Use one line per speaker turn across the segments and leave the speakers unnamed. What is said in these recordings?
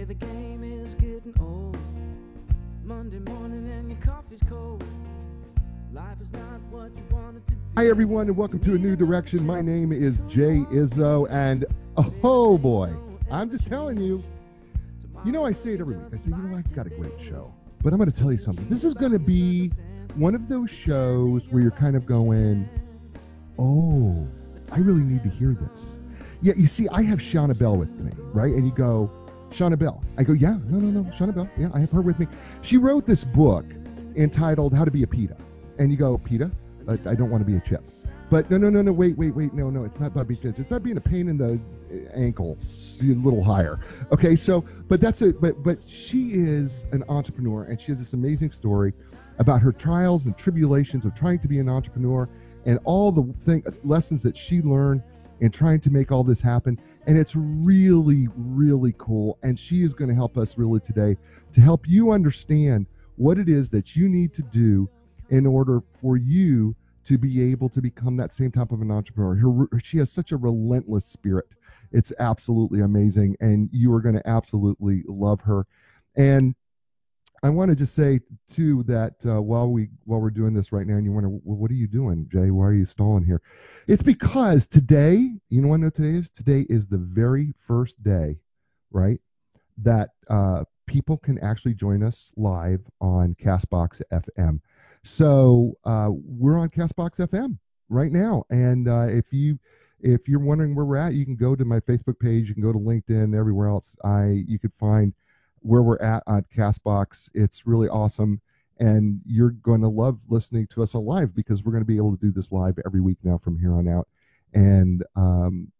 say the game is getting old. Monday morning and your coffee's cold.
Hi, everyone, and welcome to A New Direction. My name is Jay Izzo, and oh boy, I'm just telling you, you know, I say it every week. I say, you know, what? I've got a great show. But I'm going to tell you something. This is going to be one of those shows where you're kind of going, oh, I really need to hear this. Yeah, you see, I have Shanah Bell with me, right? And you go, Shanah Bell. I go, yeah, no, no, no, Shanah Bell. Yeah, I have her with me. She wrote this book entitled How to Be a PITA. And you go, PITA? I, I don't want to be a chip. But no, no, no, no, wait, wait, wait, no, no, it's not about being It's about being a pain in the uh, ankle, a little higher. Okay, so, but that's it. But but she is an entrepreneur, and she has this amazing story about her trials and tribulations of trying to be an entrepreneur, and all the thing lessons that she learned in trying to make all this happen. And it's really, really cool. And she is going to help us really today to help you understand what it is that you need to do in order for you to be able to become that same type of an entrepreneur. Her, she has such a relentless spirit. It's absolutely amazing, and you are going to absolutely love her. And I want to just say too that uh, while we while we're doing this right now, and you wonder, well, what are you doing, Jay? Why are you stalling here? It's because today, you know what know today is? Today is the very first day, right, that uh, people can actually join us live on Castbox FM. So uh, we're on Castbox FM right now, and uh, if you if you're wondering where we're at, you can go to my Facebook page, you can go to LinkedIn, everywhere else. I you could find where we're at on Castbox. It's really awesome, and you're going to love listening to us live because we're going to be able to do this live every week now from here on out, and um,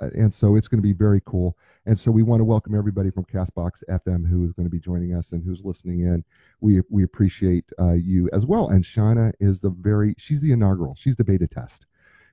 and so it's going to be very cool. And so we want to welcome everybody from Castbox FM who is going to be joining us and who's listening in. We we appreciate uh, you as well. And Shanah is the very she's the inaugural. She's the beta test.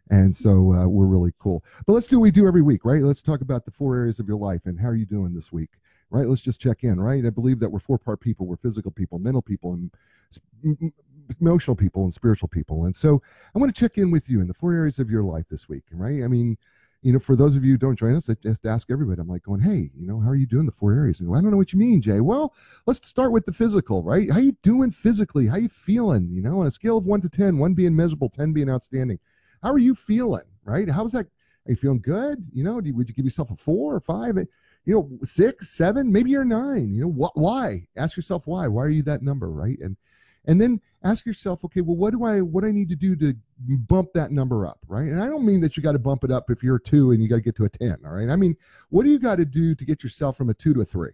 And so uh, we're really cool. But let's do what we do every week, right? Let's talk about the four areas of your life and how are you doing this week, right? Let's just check in, right? I believe that we're four part people. We're physical people, mental people, and emotional people and spiritual people. And so I want to check in with you in the four areas of your life this week, right? I mean, you know, for those of you who don't join us, I just ask everybody. I'm like going, hey, you know, how are you doing the four areas? And I don't know what you mean, Jay. Well, let's start with the physical, right? How you doing physically? How you feeling? You know, on a scale of one to ten, one being miserable, ten being outstanding. How are you feeling, right? How's that? Are you feeling good? You know, would you give yourself a four or five? You know, six, seven, maybe you're nine. You know, wh- why? Ask yourself why. Why are you that number, right? And and then ask yourself, okay, well, what do I what do I need to do to bump that number up, right? And I don't mean that you got to bump it up if you're a two and you got to get to a ten, all right? I mean, what do you got to do to get yourself from a two to a three?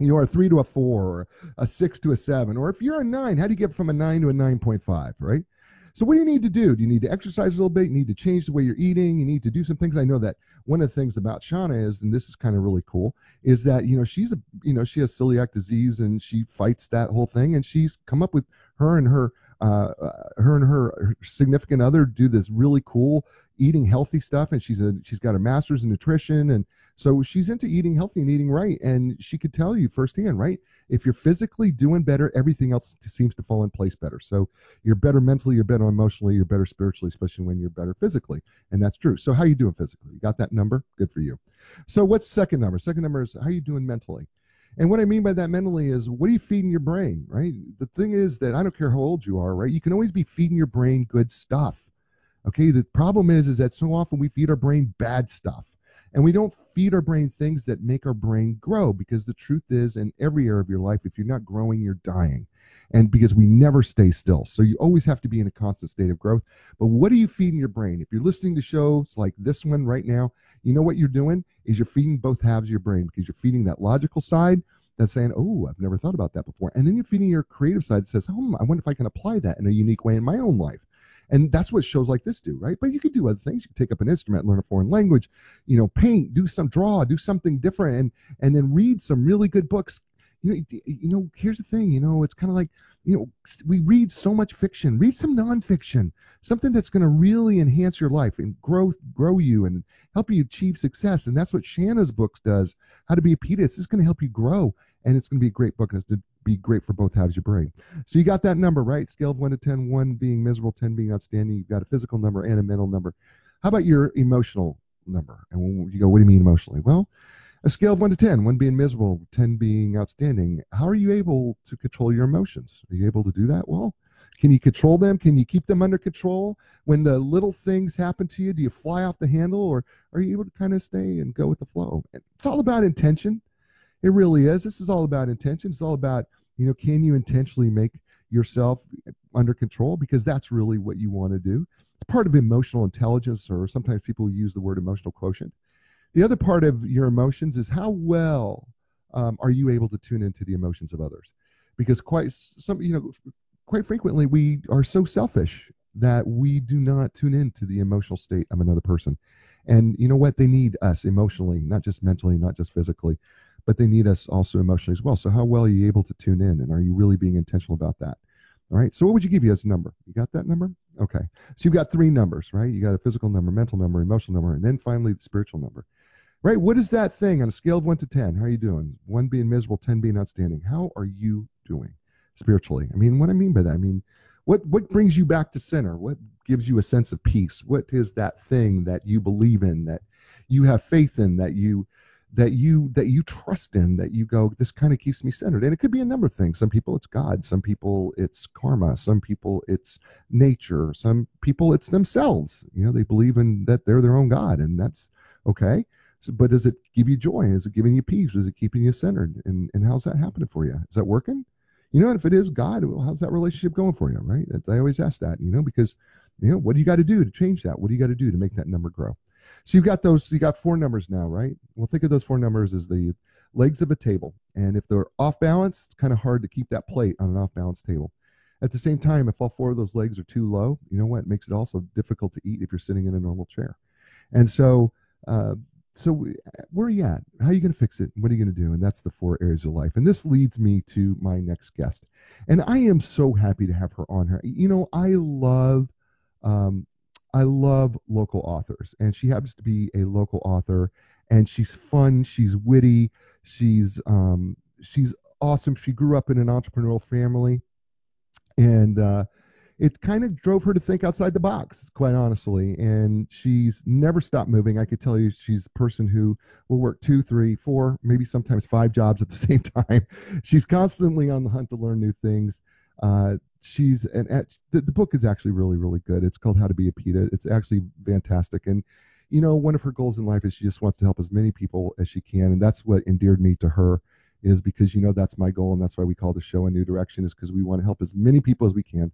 You know, or a three to a four, or a six to a seven, or if you're a nine, how do you get from a nine to a nine point five, right? So what do you need to do? Do you need to exercise a little bit? You need to change the way you're eating. You need to do some things. I know that one of the things about Shanah is, and this is kind of really cool, is that you know she's a you know she has celiac disease and she fights that whole thing, and she's come up with her and her uh, her and her significant other do this really cool eating healthy stuff, and she's a she's got a master's in nutrition, and so she's into eating healthy and eating right, and she could tell you firsthand, right? If you're physically doing better, everything else seems to fall in place better. So you're better mentally, you're better emotionally, you're better spiritually, especially when you're better physically, and that's true. So how you doing physically? You got that number? Good for you. So what's second number? Second number is how you doing mentally. And what I mean by that mentally is what are you feeding your brain, right? The thing is that I don't care how old you are, right? You can always be feeding your brain good stuff. Okay, the problem is is that so often we feed our brain bad stuff. And we don't feed our brain things that make our brain grow because the truth is, in every area of your life, if you're not growing, you're dying. And because we never stay still. So you always have to be in a constant state of growth. But what are you feeding your brain? If you're listening to shows like this one right now, you know what you're doing is you're feeding both halves of your brain because you're feeding that logical side that's saying, oh, I've never thought about that before. And then you're feeding your creative side that says, oh, I wonder if I can apply that in a unique way in my own life. And that's what shows like this do, right? But you could do other things. You could take up an instrument, learn a foreign language, you know, paint, do some draw, do something different, and and then read some really good books. You know, you know, here's the thing. You know, it's kind of like you know, we read so much fiction. Read some nonfiction, something that's going to really enhance your life and grow grow you and help you achieve success. And that's what Shanah's books does. How to be a. It's just going to help you grow, and it's going to be a great book, and it's going to be great for both halves of your brain. So you got that number right. Scale of one to ten, one being miserable, ten being outstanding. You've got a physical number and a mental number. How about your emotional number? And you go, what do you mean emotionally? Well, A scale of 1 to 10, 1 being miserable, 10 being outstanding. How are you able to control your emotions? Are you able to do that well? Can you control them? Can you keep them under control? When the little things happen to you, do you fly off the handle or are you able to kind of stay and go with the flow? It's all about intention. It really is. This is all about intention. It's all about, you know, can you intentionally make yourself under control? Because that's really what you want to do. It's part of emotional intelligence, or sometimes people use the word emotional quotient. The other part of your emotions is how well um, are you able to tune into the emotions of others? Because quite some, you know, quite frequently we are so selfish that we do not tune into the emotional state of another person. And you know what? They need us emotionally, not just mentally, not just physically, but they need us also emotionally as well. So how well are you able to tune in and are you really being intentional about that? All right. So what would you give you as a number? You got that number? Okay. So you've got three numbers, right? You got a physical number, mental number, emotional number, and then finally the spiritual number. Right? What is that thing on a scale of one to ten? How are you doing? One being miserable, ten being outstanding. How are you doing? spiritually. I mean, what I mean by that, I mean, what what brings you back to center? What gives you a sense of peace? What is that thing that you believe in, that you have faith in, that you that you that you trust in, that you go, this kind of keeps me centered. And it could be a number of things. Some people it's God, some people it's karma, some people it's nature, some people it's themselves. You know, they believe in that they're their own God, and that's okay. So, but does it give you joy? Is it giving you peace? Is it keeping you centered? And and how's that happening for you? Is that working? you know, if it is God, well, how's that relationship going for you, right? I always ask that, you know, because, you know, what do you got to do to change that? What do you got to do to make that number grow? So you've got those, you got four numbers now, right? Well, think of those four numbers as the legs of a table. And if they're off balance, it's kind of hard to keep that plate on an off balance table. At the same time, if all four of those legs are too low, you know what? It makes it also difficult to eat if you're sitting in a normal chair. And so uh, so where are you at? How are you going to fix it? What are you going to do? And that's the four areas of life. And this leads me to my next guest. And I am so happy to have her on here. You know, I love, um, I love local authors, and she happens to be a local author, and she's fun, she's witty, she's, um, she's awesome. She grew up in an entrepreneurial family, and uh, it kind of drove her to think outside the box, quite honestly. And she's never stopped moving. I could tell you she's a person who will work two, three, four, maybe sometimes five jobs at the same time. she's constantly on the hunt to learn new things. Uh, she's and the, the book is actually really, really good. It's called How to Be a PITA. It's actually fantastic. And you know, one of her goals in life is she just wants to help as many people as she can, and that's what endeared me to her. Is because you know that's my goal, and that's why we call the show a new direction. Is because we want to help as many people as we can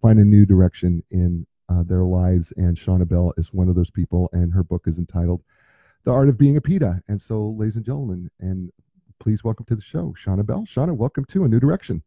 find a new direction in uh, their lives. And Shanah Bell is one of those people, and her book is entitled The Art of Being a PITA. And so, ladies and gentlemen, and please welcome to the show, Shanah Bell. Shanah, welcome to A New Direction.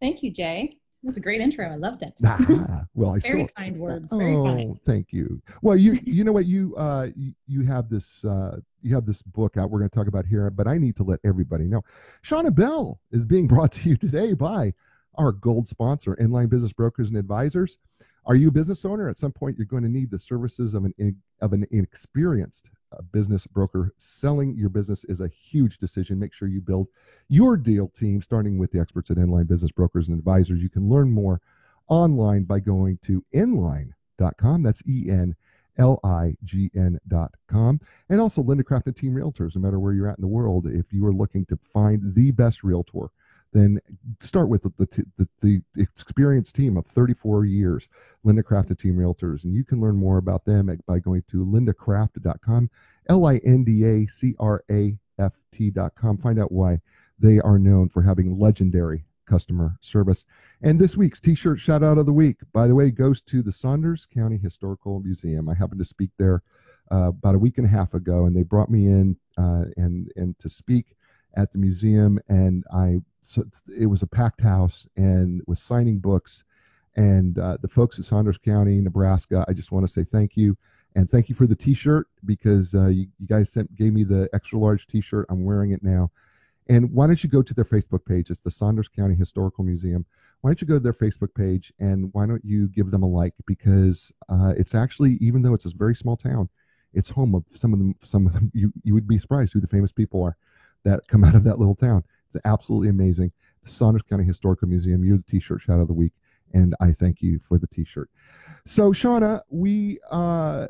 Thank you, Jay. It was a great intro. I loved it.
Ah, well, I
very
still,
kind words.
Oh,
kind.
thank you. Well, you you know what you uh you, you have this uh you have this book out. We're going to talk about here, but I need to let everybody know. Shanah Bell is being brought to you today by our gold sponsor, Enlign Business Brokers and Advisors. Are you a business owner? At some point, you're going to need the services of an of an experienced uh, business broker. Selling your business is a huge decision. Make sure you build your deal team, starting with the experts at Enlign Business Brokers and Advisors. You can learn more online by going to enlign.com. That's E N L I G N.com. And also Linda Craft and Team Realtors. No matter where you're at in the world, if you are looking to find the best realtor then start with the, the, the, the, experienced team of 34 years, Linda Craft Team Realtors. And you can learn more about them by going to lindacraft.com, L I N D A C R A F T.com. Find out why they are known for having legendary customer service. And this week's t-shirt shout out of the week, by the way, goes to the Saunders County Historical Museum. I happened to speak there uh, about a week and a half ago, and they brought me in uh, and and to speak at the museum, and I so it was a packed house and was signing books. And uh, the folks at Saunders County, Nebraska, I just want to say thank you. And thank you for the T-shirt because uh, you, you, guys sent, gave me the extra large T-shirt. I'm wearing it now. And why don't you go to their Facebook page? It's the Saunders County Historical Museum. Why don't you go to their Facebook page and why don't you give them a like? Because uh, it's actually, even though it's a very small town, it's home of some of them. Some of them you you would be surprised who the famous people are that come out of that little town. It's absolutely amazing. The Saunders County Historical Museum, you're the T-shirt shout of the week, and I thank you for the T-shirt. So, Shanah, we uh,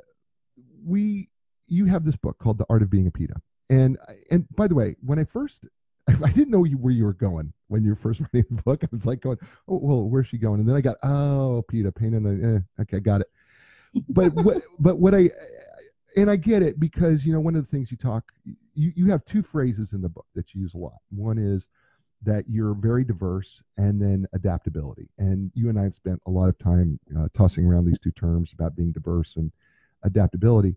we you have this book called The Art of Being a PITA. And and by the way, when I first I didn't know where you were going when you were first writing the book. I was like going, oh, well, where's she going? And then I got, oh, PITA, pain in the, eh, okay, got it. But what, but what I, and I get it because you know one of the things you talk, you you have two phrases in the book that you use a lot. One is that you're very diverse, and then adaptability. And you and I have spent a lot of time uh, tossing around these two terms about being diverse and adaptability.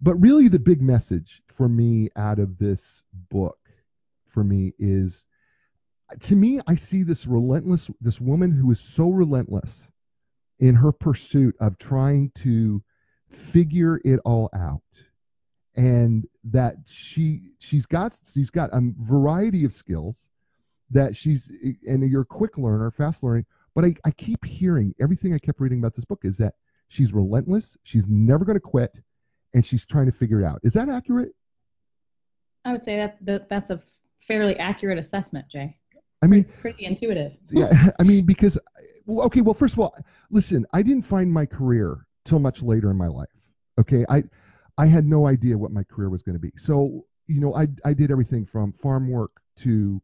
But really, the big message for me out of this book for me is to me i see this relentless this woman who is so relentless in her pursuit of trying to figure it all out and that she she's got she's got a variety of skills that she's and you're a quick learner fast learning but I, I keep hearing everything i kept reading about this book is that she's relentless she's never going to quit and she's trying to figure it out is that accurate
I would say that, that that's a fairly accurate assessment, Jay.
i mean
Pretty, intuitive.
yeah i mean because well, okay well first of all listen i didn't find my career till much later in my life okay? I i had no idea what my career was going to be. So you know i i did everything from farm work to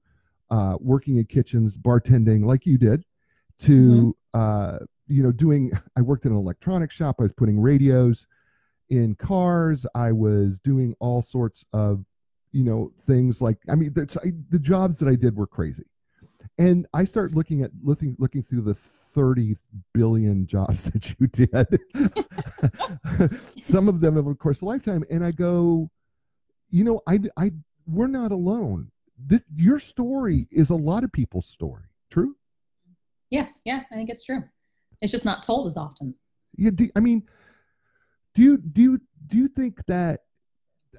uh, working in kitchens bartending like you did to uh, you know doing i worked in an electronics shop i was putting radios in cars i was doing all sorts of you know things like i mean the, the jobs that i did were crazy. And i start looking at looking looking through the 30 billion jobs that you did. Some of them over the course of a lifetime. And i go you know i i we're not alone. This your story is a lot of people's story. True?
Yes, yeah, I think it's true. It's just not told as often.
yeah do, i mean do you do you do you think that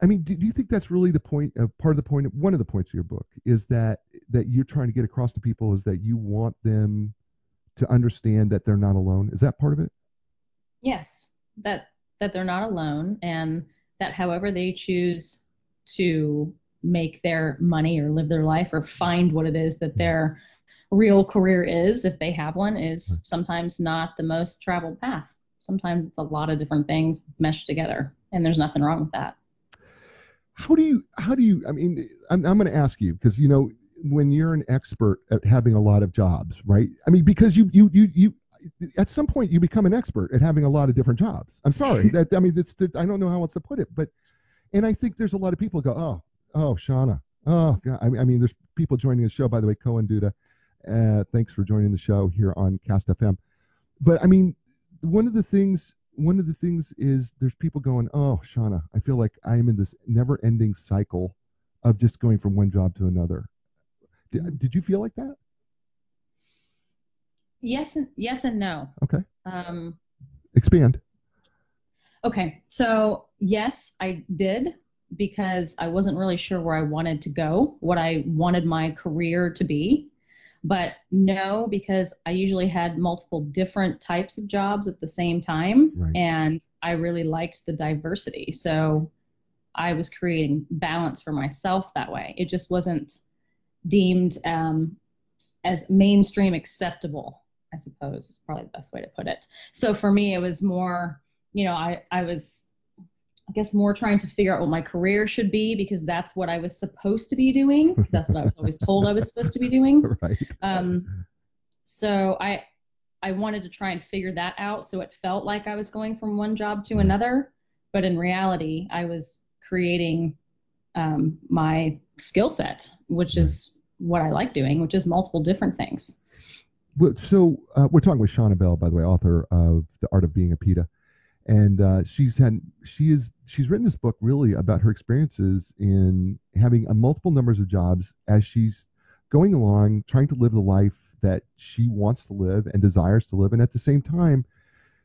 i mean do, do you think that's really the point of part of the point of one of the points of your book is that that you're trying to get across to people is that you want them to understand that they're not alone is that part of it
Yes, that that they're not alone, and that however they choose to make their money or live their life or find what it is that mm-hmm. their real career is, if they have one, is sometimes not the most traveled path. Sometimes it's a lot of different things meshed together, and there's nothing wrong with that.
how do you how do you i mean i'm, I'm going to ask you because you know when you're an expert at having a lot of jobs right? I mean because you you you you at some point you become an expert at having a lot of different jobs. I'm sorry. That i mean it's i don't know how else to put it but and i think there's a lot of people go oh oh shanah oh God. I, mean, I mean there's people joining the show by the way cohen duda uh, thanks for joining the show here on cast fm but i mean one of the things one of the things is there's people going oh shanah i feel like i am in this never ending cycle of just going from one job to another did, did you feel like that
Yes and yes and no.
okay
Um,
expand
Okay, so yes, I did because I wasn't really sure where I wanted to go, what I wanted my career to be. But no, because I usually had multiple different types of jobs at the same time,
Right.
and I really liked the diversity. So I was creating balance for myself that way. It just wasn't deemed um, as mainstream acceptable, I suppose is probably the best way to put it. So for me, it was more you know, I, I was, I guess, more trying to figure out what my career should be because that's what I was supposed to be doing. that's what I was always told I was supposed to be doing.
right
Um, so I, I wanted to try and figure that out so it felt like I was going from one job to another, but in reality, I was creating um, my skill set, which is what I like doing, which is multiple different things.
Well, so uh, we're talking with Shanah Bell, by the way, author of The Art of Being a PITA, and uh, she's had she is she's written this book really about her experiences in having a multiple numbers of jobs as she's going along, trying to live the life that she wants to live and desires to live, and at the same time,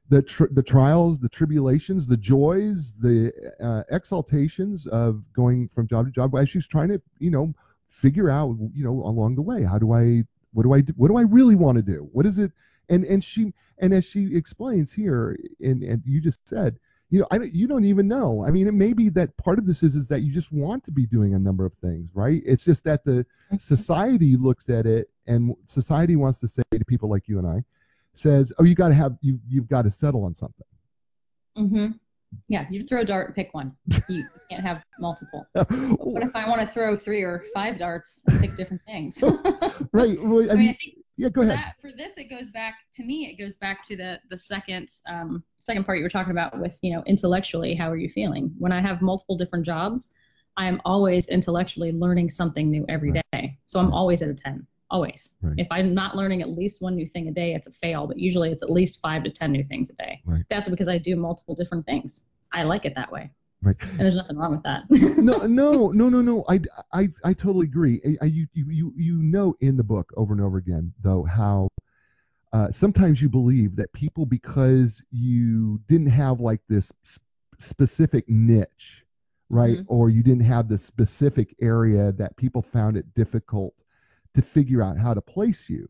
the tr- the trials, the tribulations, the joys, the uh, exaltations of going from job to job as she's trying to you know figure out you know along the way how do I what do I do, what do I really want to do? What is it? And and she and as she explains here, and and you just said, you know, I don't, you don't even know. I mean, it may be that part of this is is that you just want to be doing a number of things, right? It's just that the society looks at it, and society wants to say to people like you and I, says, oh, you got to have you you've got to settle on something.
Mm-hmm. Yeah, you throw a dart and pick one. You can't have multiple. what if I want to throw three or five darts and pick different things?
right. Well, I,
I mean,
mean,
I think
yeah, go
for
ahead.
that for this it goes back to me it goes back to the the second um second part you were talking about with you know intellectually how are you feeling when i have multiple different jobs i am always intellectually learning something new every
Right.
day so i'm always at a 10 always
Right.
if i'm not learning at least one new thing a day it's a fail but usually it's at least five to ten new things a day
Right.
that's because i do multiple different things i like it that way
Right.
and there's nothing wrong with that
no, no, no, no, no. I, I, I totally agree. I, I, you, you, you, know in the book over and over again, though, how uh, sometimes you believe that people, because you didn't have like this s- specific niche, right,
Mhm.
or you didn't have the specific area that people found it difficult to figure out how to place you,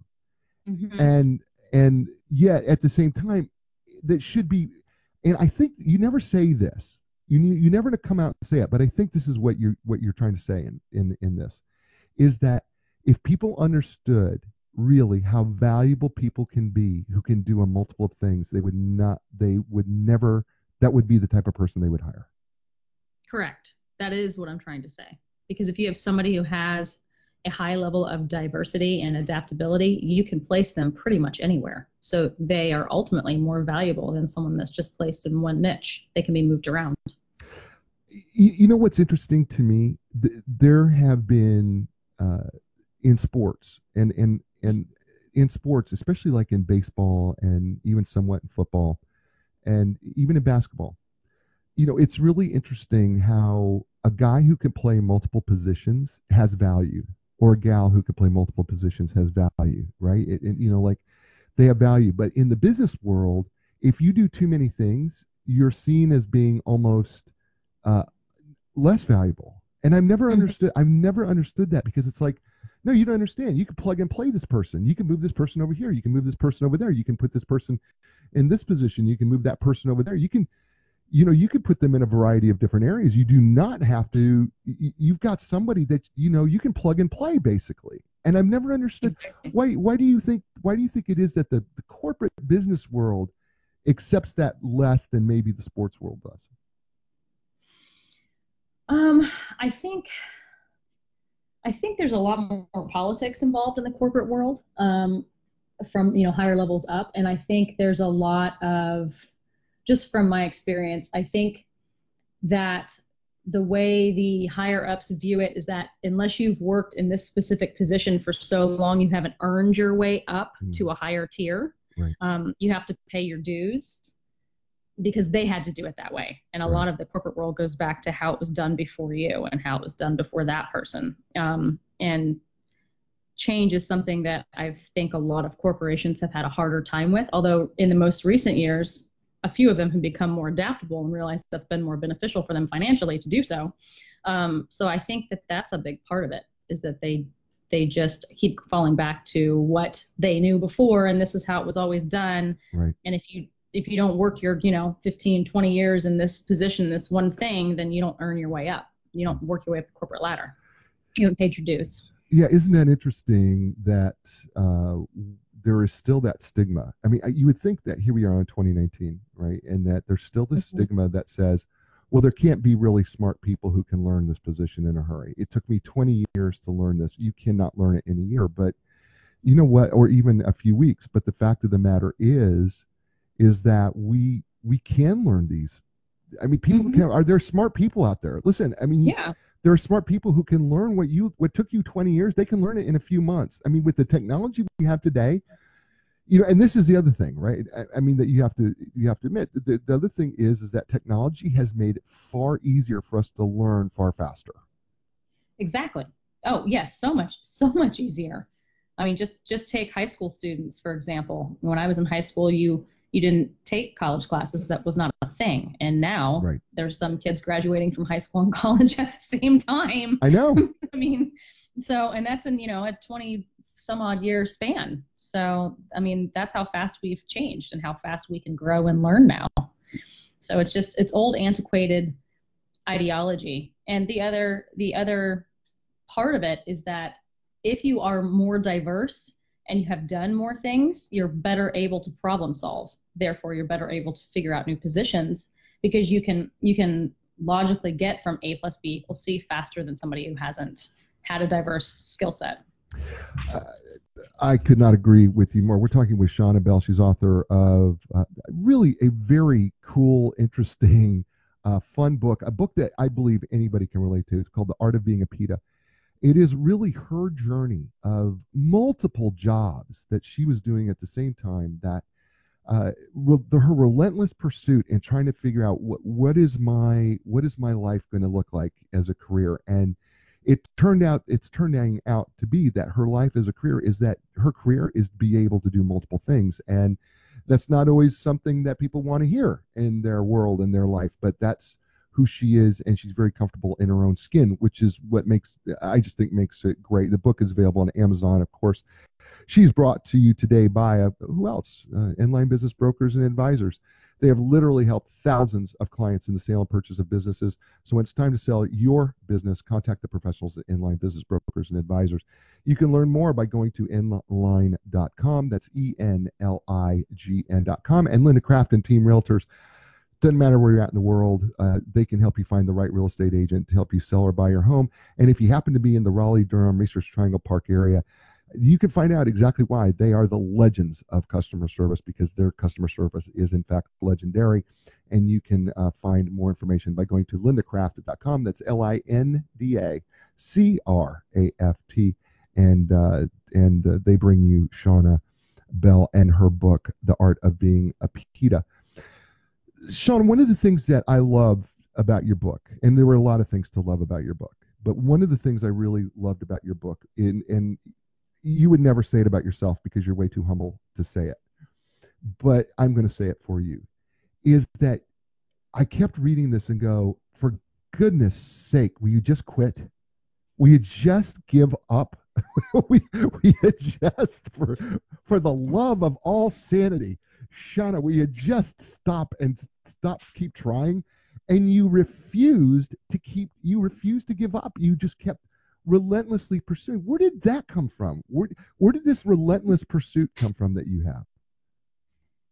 Mhm.
and and yet at the same time, that should be. And I think you never say this. You you never to come out and say it, but I think this is what you're what you're trying to say in in in this, is that if people understood really how valuable people can be who can do a multiple of things, they would not they would never that would be the type of person they would hire.
Correct. That is what I'm trying to say. Because if you have somebody who has a high level of diversity and adaptability, you can place them pretty much anywhere. So they are ultimately more valuable than someone that's just placed in one niche. They can be moved around.
You, know what's interesting to me? Th- there have been uh, in sports and and and in sports, especially like in baseball and even somewhat in football and even in basketball. You know, it's really interesting how a guy who can play multiple positions has value, or a gal who can play multiple positions has value, right? It, it- you know, like they have value. But in the business world, if you do too many things, you're seen as being almost uh, less valuable. And I've never
Mhm.
understood. I've never understood that because it's like, no, you don't understand. You can plug and play this person. You can move this person over here. You can move this person over there. You can put this person in this position. You can move that person over there. You can, you know, you can put them in a variety of different areas. You do not have to. You've got somebody that you know you can plug and play basically. And I've never understood why. Why do you think? Why do you think it is that the, the corporate business world accepts that less than maybe the sports world does?
Um, I think I think there's a lot more politics involved in the corporate world, um, from you know higher levels up, and I think there's a lot of just from my experience, I think that the way the higher ups view it is that unless you've worked in this specific position for so long, you haven't earned your way up
Mm.
to a higher tier.
Right.
Um, you have to pay your dues because they had to do it that way. And a
Right.
lot of the corporate world goes back to how it was done before you and how it was done before that person. Um, and change is something that I think a lot of corporations have had a harder time with. Although in the most recent years, a few of them have become more adaptable and realized that's been more beneficial for them financially to do so. Um, so I think that that's a big part of it is that they they just keep falling back to what they knew before and this is how it was always done
Right.
and if you if you don't work your you know 15 20 years in this position this one thing then you don't earn your way up you don't work your way up the corporate ladder you haven't paid your dues
Yeah, isn't that interesting that uh, there is still that stigma? I mean, I- you would think that here we are in 2019, right? And that there's still this
Mhm.
stigma that says, well, there can't be really smart people who can learn this position in a hurry. It took me 20 years to learn this. You cannot learn it in a year, but you know what? Or even a few weeks. But the fact of the matter is, is that we we can learn these. I mean, people
Mhm.
can. Are there smart people out there? Listen, I mean,
yeah
there are smart people who can learn what you what took you 20 years they can learn it in a few months. I mean with the technology we have today you know and this is the other thing right? I, I mean that you have to you have to admit the, the other thing is is that technology has made it far easier for us to learn far faster.
Exactly. Oh yes so much so much easier. I mean just just take high school students for example. When i was in high school you you didn't take college classes. That was not thing and now
Right.
there's some kids graduating from high school and college at the same time
i know
I mean, so and that's in you know a 20 some odd year span. So I mean that's how fast we've changed and how fast we can grow and learn now. So it's just it's old antiquated ideology. And the other the other part of it is that if you are more diverse and you have done more things, you're better able to problem solve. Therefore, you're better able to figure out new positions because you can you can logically get from A plus B equals C faster than somebody who hasn't had a diverse skill set.
Uh, I could not agree with you more. We're talking with Shanah Bell. She's author of uh, really a very cool, interesting, uh, fun book, a book that I believe anybody can relate to. It's called The Art of Being a PITA. It is really her journey of multiple jobs that she was doing at the same time that uh, her relentless pursuit in trying to figure out what what is my what is my life going to look like as a career? And it turned out it's turning out to be that her life as a career is that her career is be able to do multiple things. And that's not always something that people want to hear in their world in their life but that's who she is and she's very comfortable in her own skin which is what makes i just think makes it great the book is available on amazon of course she's brought to you today by uh, who else uh, enlign business brokers and advisors they have literally helped thousands of clients in the sale and purchase of businesses. So when it's time to sell your business, contact the professionals at Enlign Business Brokers and Advisors. You can learn more by going to enlign.com. That's E N L I G N.com. And Linda Craft and Team Realtors. Doesn't matter where you're at in the world, uh, they can help you find the right real estate agent to help you sell or buy your home. And if you happen to be in the Raleigh, Durham, Research Triangle Park area, you can find out exactly why. They are the legends of customer service because their customer service is in fact legendary. And you can uh, find more information by going to lindacraft.com that's l-i-n-d-a-c-r-a-f-t and uh, and uh, they bring you shanah bell and her book the art of being a PITA shanah one of the things that i love about your book and there were a lot of things to love about your book but one of the things I really loved about your book, in, and you would never say it about yourself because you're way too humble to say it. But I'm going to say it for you. Is that I kept reading this and go, for goodness sake, will you just quit? Will you just give up? we, we just, for, for the love of all sanity, Shanah, will you just stop and stop, keep trying? And you refused to keep, you refused to give up. You just kept relentlessly pursuing. Where did that come from? Where, where did this relentless pursuit come from that you have?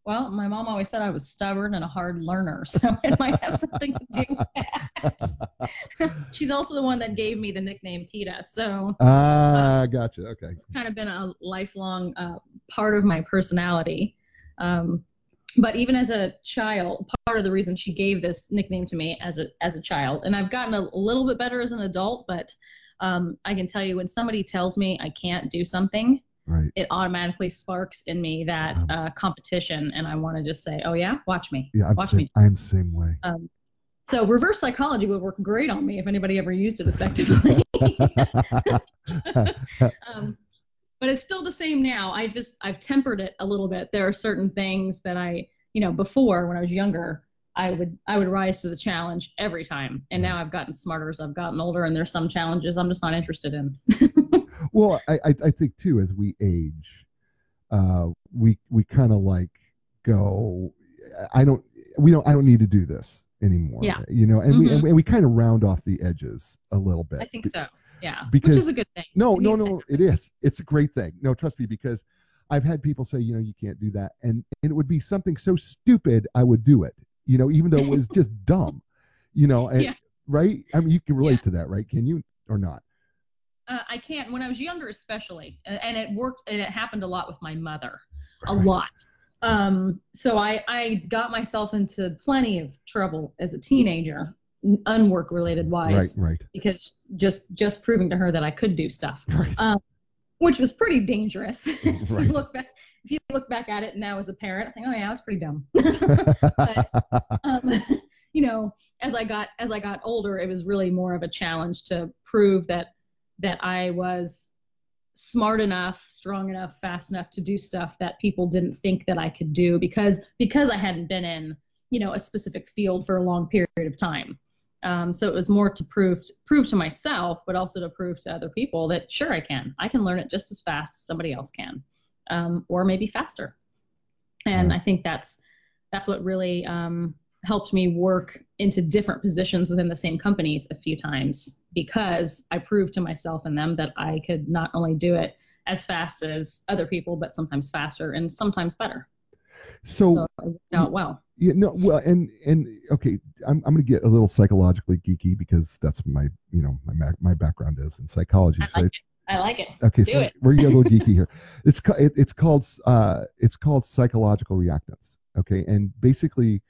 Well, my mom always said I was stubborn and a hard learner, so it might have something to do with that. She's also the one that gave me the nickname PITA, so.
Ah, uh, gotcha. Okay.
It's kind of been a lifelong uh, part of my personality. Um, but even as a child, part of the reason she gave this nickname to me as a as a child, and I've gotten a, little bit better as an adult, but um, I can tell you when somebody tells me I can't do something,
right.
it automatically sparks in me that uh, competition, and I want to just say, oh yeah, watch me.
Yeah, I'm
watch
same,
me.
I'm same way.
Um, so reverse psychology would work great on me if anybody ever used it effectively. but it's still the same now. I just I've tempered it a little bit. There are certain things that I, you know, before when I was younger, I would I would rise to the challenge every time. And now I've gotten smarter as I've gotten older, and there's some challenges I'm just not interested in.
well, I I think too as we age, uh, we we kind of like go. I don't we don't I don't need to do this anymore.
Yeah.
You know, and mm-hmm. we and, and we kind of round off the edges a little bit.
I think so. Yeah.
Because,
Which is a good thing.
No, no, no, it is. It's a great thing. No, trust me, because I've had people say, you know, you can't do that, and, and it would be something so stupid I would do it you know, even though it was just dumb, you know, and,
yeah.
right? I mean, you can relate
yeah.
to that, right? Can you or not?
Uh, I can't. When I was younger, especially, and it worked, and it happened a lot with my mother, a lot. Um, so I, I got myself into plenty of trouble as a teenager, unwork related wise.
Right, right.
Because just just proving to her that I could do stuff.
Right.
Um, which was pretty dangerous.
Right.
look back, if you look back at it now as a parent, I think, oh yeah, that's pretty dumb. but, um, you know, as I got as I got older, it was really more of a challenge to prove that that I was smart enough, strong enough, fast enough to do stuff that people didn't think that I could do because because I hadn't been in, you know, a specific field for a long period of time. Um, so it was more to prove to, prove to myself, but also to prove to other people that sure I can. I can learn it just as fast as somebody else can, um, or maybe faster. And I think that's that's what really um, helped me work into different positions within the same companies a few times because I proved to myself and them that I could not only do it as fast as other people, but sometimes faster and sometimes better.
So,
So it well.
yeah, no, well, and and okay, I'm I'm gonna get a little psychologically geeky because that's my you know my my background is in psychology.
I like it. I like it.
Okay,
Do
so
it.
we're gonna get a little geeky here. It's it, it's called uh it's called psychological reactance. Okay, and basically,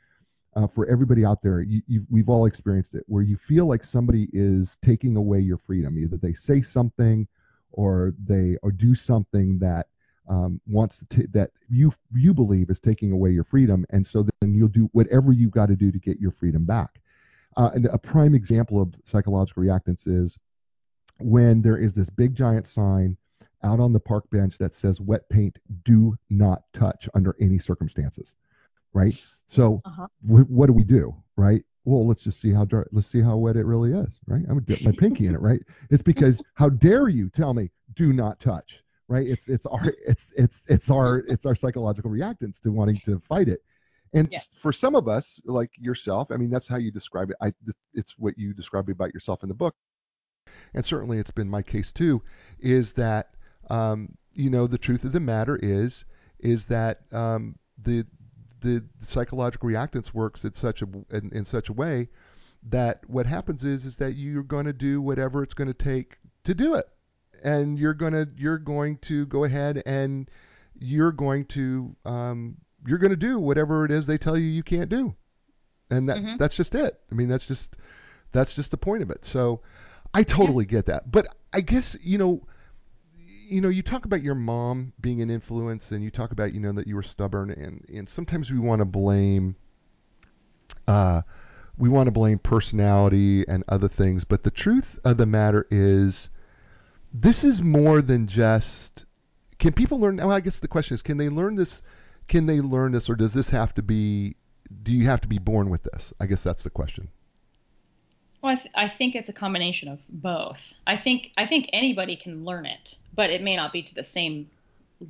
uh, for everybody out there, you, you we've all experienced it, where you feel like somebody is taking away your freedom. Either they say something, or they or do something that um, wants to t- that you you believe is taking away your freedom, and so then you'll do whatever you've got to do to get your freedom back. Uh, and a prime example of psychological reactance is when there is this big giant sign out on the park bench that says wet paint do not touch under any circumstances right? So
Uh-huh.
wh- what do we do right? Well let's just see how dry, let's see how wet it really is right? I'm gonna dip my pinky in it right? It's because how dare you tell me do not touch right? It's it's our it's it's it's our it's our psychological reactance to wanting to fight it. And
Yeah.
for some of us like yourself i mean that's how you describe it. I it's what you describe about yourself in the book. And certainly it's been my case too, is that um, you know the truth of the matter is is that um, the the psychological reactance works in such a in, in such a way that what happens is is that you're going to do whatever it's going to take to do it, and you're going to you're going to go ahead and you're going to um, you're going to do whatever it is they tell you you can't do, and that
Mhm.
that's just it. I mean that's just that's just the point of it. So I totally get that. But I guess, you know, you know, you talk about your mom being an influence and you talk about, you know, that you were stubborn and, and sometimes we want to blame uh we want to blame personality and other things, but the truth of the matter is this is more than just can people learn well, I guess the question is can they learn this can they learn this or does this have to be do you have to be born with this? I guess that's the question.
Well, I, th- I think it's a combination of both. I think I think anybody can learn it, but it may not be to the same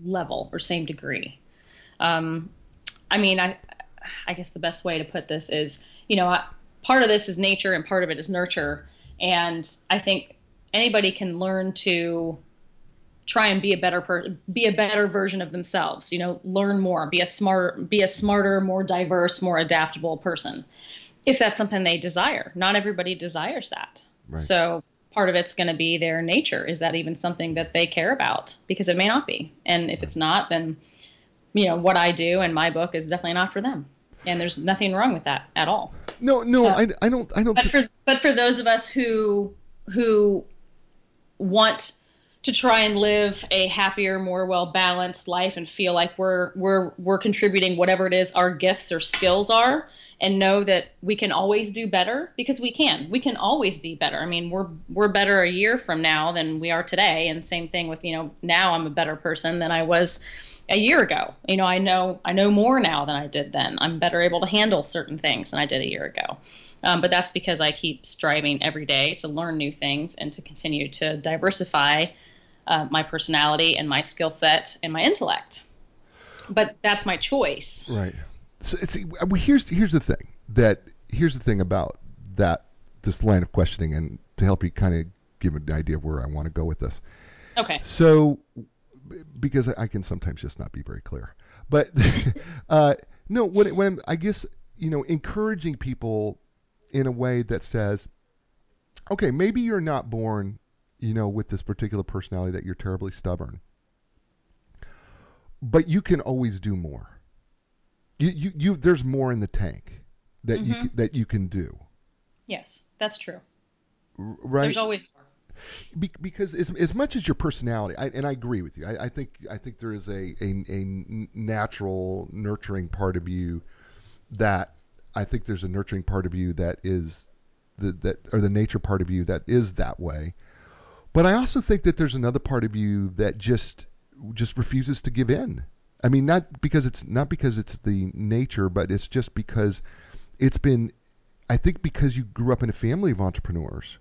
level or same degree. Um, I mean, I I guess the best way to put this is, you know, I, part of this is nature and part of it is nurture, and I think anybody can learn to try and be a better per- be a better version of themselves. You know, learn more, be a smarter, be a smarter, more diverse, more adaptable person if that's something they desire. Not everybody desires that.
Right.
So part of it's going to be their nature. Is that even something that they care about? Because it may not be. And if it's not, then you know what I do and my book is definitely not for them. And there's nothing wrong with that at all.
No, no,
Uh,
I, I don't I don't
But for but for those of us who who want to try and live a happier, more well balanced life and feel like we're we're we're contributing whatever it is our gifts or skills are and know that we can always do better because we can. We can always be better. I mean, we're we're better a year from now than we are today and same thing with, you know, now I'm a better person than I was a year ago. You know, I know I know more now than I did then. I'm better able to handle certain things than I did a year ago. Um, but that's because I keep striving every day to learn new things and to continue to diversify uh, my personality and my skill set and my intellect. But that's my choice.
Right. So it's, well, here's here's the thing that here's the thing about that this line of questioning and to help you kind of give an idea of where I want to go with this.
Okay.
So because I can sometimes just not be very clear, but uh, no, when when I guess you know encouraging people in a way that says, okay, maybe you're not born, you know, with this particular personality that you're terribly stubborn, but you can always do more. You you, you there's more in the tank that you
Mhm.
c- that you can do,
Yes, that's true.
right?
There's always more.
Be- because as, as much as your personality, I, and I agree with you, I, I think I think there is a a natural nurturing part of you that I think there's a nurturing part of you that is the that or the nature part of you that is that way. But I also think that there's another part of you that just just refuses to give in. I mean, not because it's not because it's the nature, but it's just because it's been. I think because you grew up in a family of entrepreneurs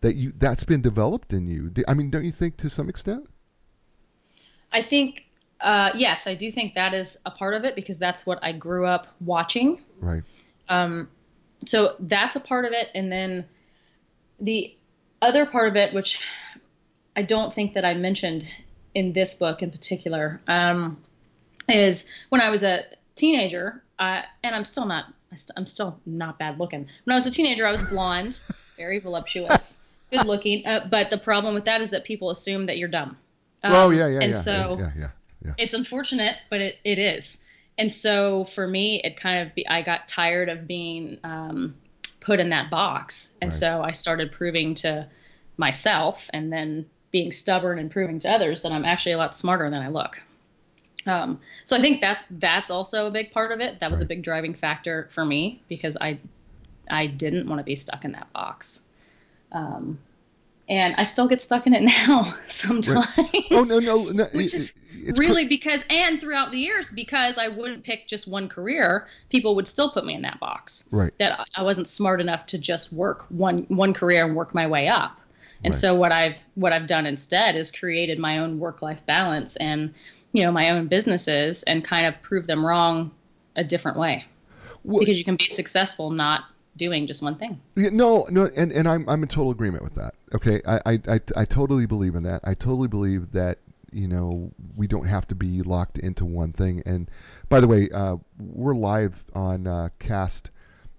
that you that's been developed in you. I mean, don't you think to some extent?
I think, uh, yes, I do think that is a part of it because that's what I grew up watching.
Right.
Um, so that's a part of it. And then the other part of it, which I don't think that I mentioned in this book in particular, um, is when I was a teenager, uh, and I'm still not, I'm still not bad looking. When I was a teenager, I was blonde, very voluptuous, good looking. Uh, but the problem with that is that people assume that you're dumb.
oh
Um,
yeah, yeah,
and
yeah,
so
yeah, yeah, yeah.
it's unfortunate, but it, it is. And so for me, it kind of be, I got tired of being um, put in that box, and
Right.
so I started proving to myself, and then being stubborn and proving to others that I'm actually a lot smarter than I look. Um, so I think that that's also a big part of it. That was a big driving factor for me because I I didn't want to be stuck in that box. Um, and I still get stuck in it now sometimes.
Oh no, no, no.
Which is
it's cr-
really because and throughout the years because I wouldn't pick just one career, people would still put me in that box.
right.
That I- I wasn't smart enough to just work one one career and work my way up. And
Right.
so what I've what I've done instead is created my own work life balance and you know my own businesses and kind of prove them wrong a different way
Well,
because you can be successful not doing just one thing.
Yeah, no, no, and, and I'm I'm in total agreement with that. Okay, I, I, I, I totally believe in that. I totally believe that you know we don't have to be locked into one thing. And by the way, uh, we're live on uh, Cast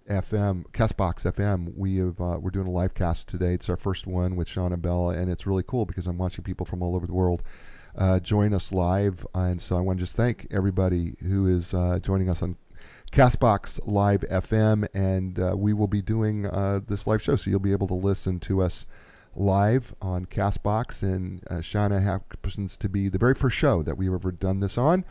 FM, Castbox FM. We have uh, we're doing a live cast today. It's our first one with Sean and Bella, and it's really cool because I'm watching people from all over the world uh, join us live. And so I want to just thank everybody who is uh, joining us on Castbox Live FM, and uh, we will be doing this live show, so you'll be able to listen to us live on Castbox. And uh, Shanah happens to be the very first show that we've ever done this on,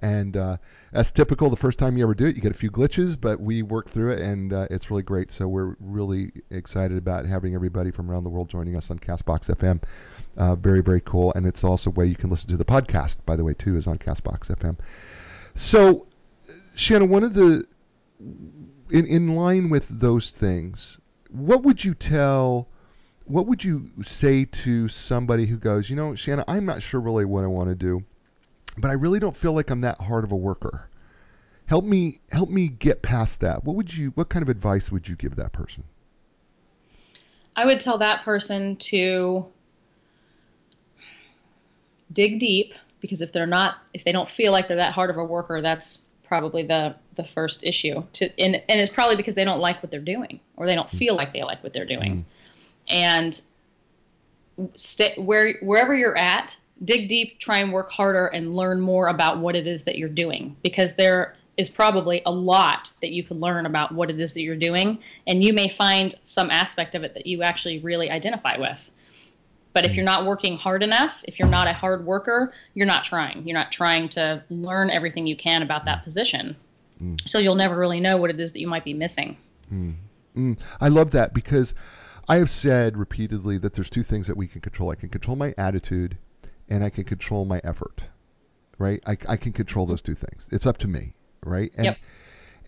and uh, that's typical. The first time you ever do it, you get a few glitches, but we work through it, and uh, it's really great. So we're really excited about having everybody from around the world joining us on Castbox FM. Uh, very, very cool, and it's also a way you can listen to the podcast. By the way, too, is on Castbox FM. So Shanah, one of the in in line with those things, what would you tell what would you say to somebody who goes, you know, Shanah, I'm not sure really what I want to do, but I really don't feel like I'm that hard of a worker. Help me help me get past that. What would you what kind of advice would you give that person?
I would tell that person to dig deep because if they're not if they don't feel like they're that hard of a worker that's probably the the first issue to and, and it's probably because they don't like what they're doing or they don't hmm. feel like they like what they're doing hmm. And stay where wherever you're at dig deep try and work harder and learn more about what it is that you're doing because there is probably a lot that you can learn about what it is that you're doing and you may find some aspect of it that you actually really identify with. But if hmm. you're not working hard enough if you're not a hard worker you're not trying. You're not trying to learn everything you can about that position. Hmm. So you'll never really know what it is that you might be missing.
Mm, I love that because I have said repeatedly that there's two things that we can control. I can control my attitude and I can control my effort. Right? I, I can control those two things. It's up to me. Right? And,
Yep.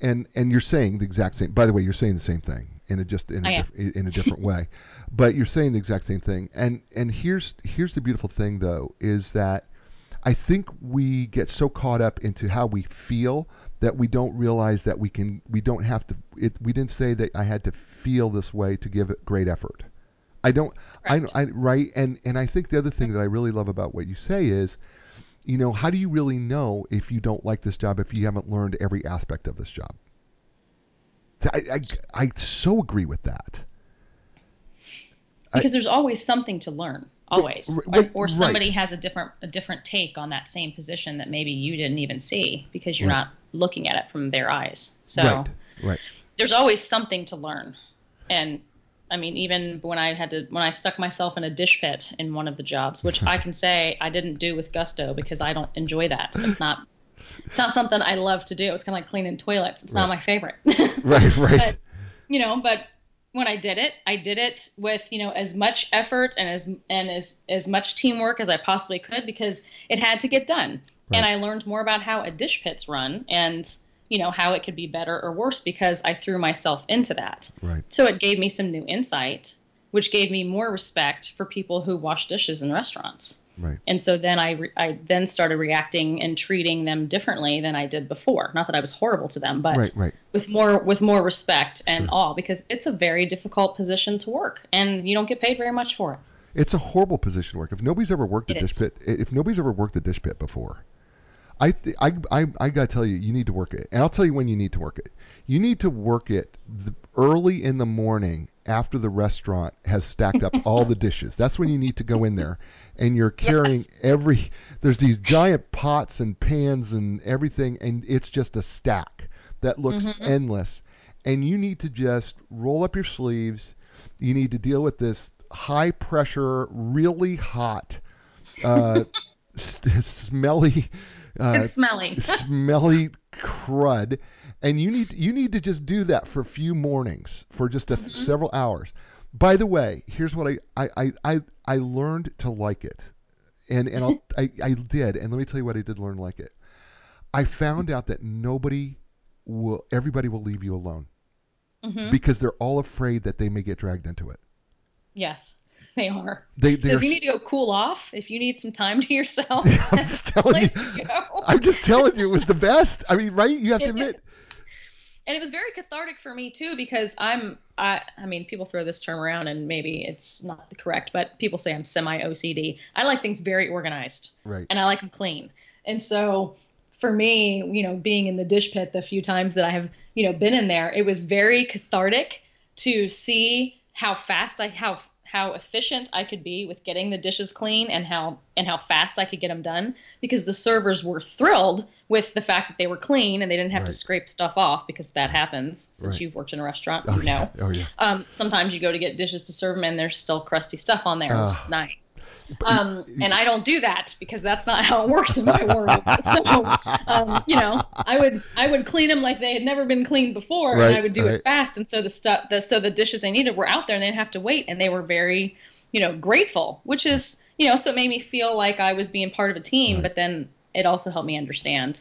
And and you're saying the exact same. By the way, you're saying the same thing in a just in a, diff, in a different way, but you're saying the exact same thing. And and here's here's the beautiful thing though is that I think we get so caught up into how we feel that we don't realize that we can we don't have to it we didn't say that I had to feel this way to give it great effort. I don't I, I right and and I think the other thing that I really love about what you say is you know how do you really know if you don't like this job if you haven't learned every aspect of this job? I I, I so agree with that. I-
because there's always something to learn always
r-
or,
right,
or
right.
somebody has a different a different take on that same position that maybe you didn't even see because you're
Right.
not looking at it from their eyes so
Right. Right.
there's always something to learn and i mean even when i had to when i stuck myself in a dish pit in one of the jobs which i can say i didn't do with gusto because i don't enjoy that it's not it's not something i love to do it's kind of like cleaning toilets it's not
Right.
my favorite
Right. Right.
but you know but when i did it i did it with you know as much effort and as and as as much teamwork as i possibly could because it had to get done. And i learned more about how a dish pit's run and you know how it could be better or worse because i threw myself into that.
Right.
so it gave me some new insight which gave me more respect for people who wash dishes in restaurants
Right.
and so then I, re- I then started reacting and treating them differently than I did before. Not that I was horrible to them, but
Right. Right.
with more with more respect and
Sure.
awe because it's a very difficult position to work and you don't get paid very much for it.
It's a horrible position to work. If nobody's ever worked a dish
is.
pit, if nobody's ever worked a dish pit before, I, th- I, I, I gotta tell you, you need to work it, and I'll tell you when you need to work it. You need to work it th- early in the morning after the restaurant has stacked up all the dishes. That's when you need to go in there, and you're carrying
Yes.
every. There's these giant pots and pans and everything, and it's just a stack that looks
Mhm.
endless. And you need to just roll up your sleeves. You need to deal with this high pressure, really hot, uh, s- smelly. Uh,
it's smelly.
smelly crud. And you need you need to just do that for a few mornings for just a f-
Mhm.
several hours. By the way here's what I, I I I learned to like it. And and I'll, I I did. And let me tell you what I did learn like it. I found out that nobody will everybody will leave you alone
hmm
because they're all afraid that they may get dragged into it.
Yes, they are.
they
So
they're
if you need to go cool off, if you need some time to yourself,
I'm just telling you
place to go.
I'm just telling you it was the best I mean right you have to
It-
admit
and it was very cathartic for me too because I'm I I mean people throw this term around and maybe it's not the correct but people say I'm semi OCD. I like things very organized
right
and I like them clean. And so for me, you know, being in the dish pit the few times that I have, you know, been in there, it was very cathartic to see how fast I how how efficient I could be with getting the dishes clean and how and how fast I could get them done because the servers were thrilled with the fact that they were clean and they didn't have to scrape stuff off because that happens since
Right.
you've worked in a restaurant,
oh
you know.
yeah oh yeah
Um, sometimes you go to get dishes to serve them and there's still crusty stuff on there.
Ah.
It's nice. Um, and I don't do that because that's not how it works in my world. So, um, you know, I would I would clean them like they had never been cleaned before,
Right,
and I would do
right.
it fast. And so the stuff, the so the dishes they needed were out there, and they didn't have to wait, and they were very, you know, grateful, which is, you know, so it made me feel like I was being part of a team,
Right.
but then it also helped me understand.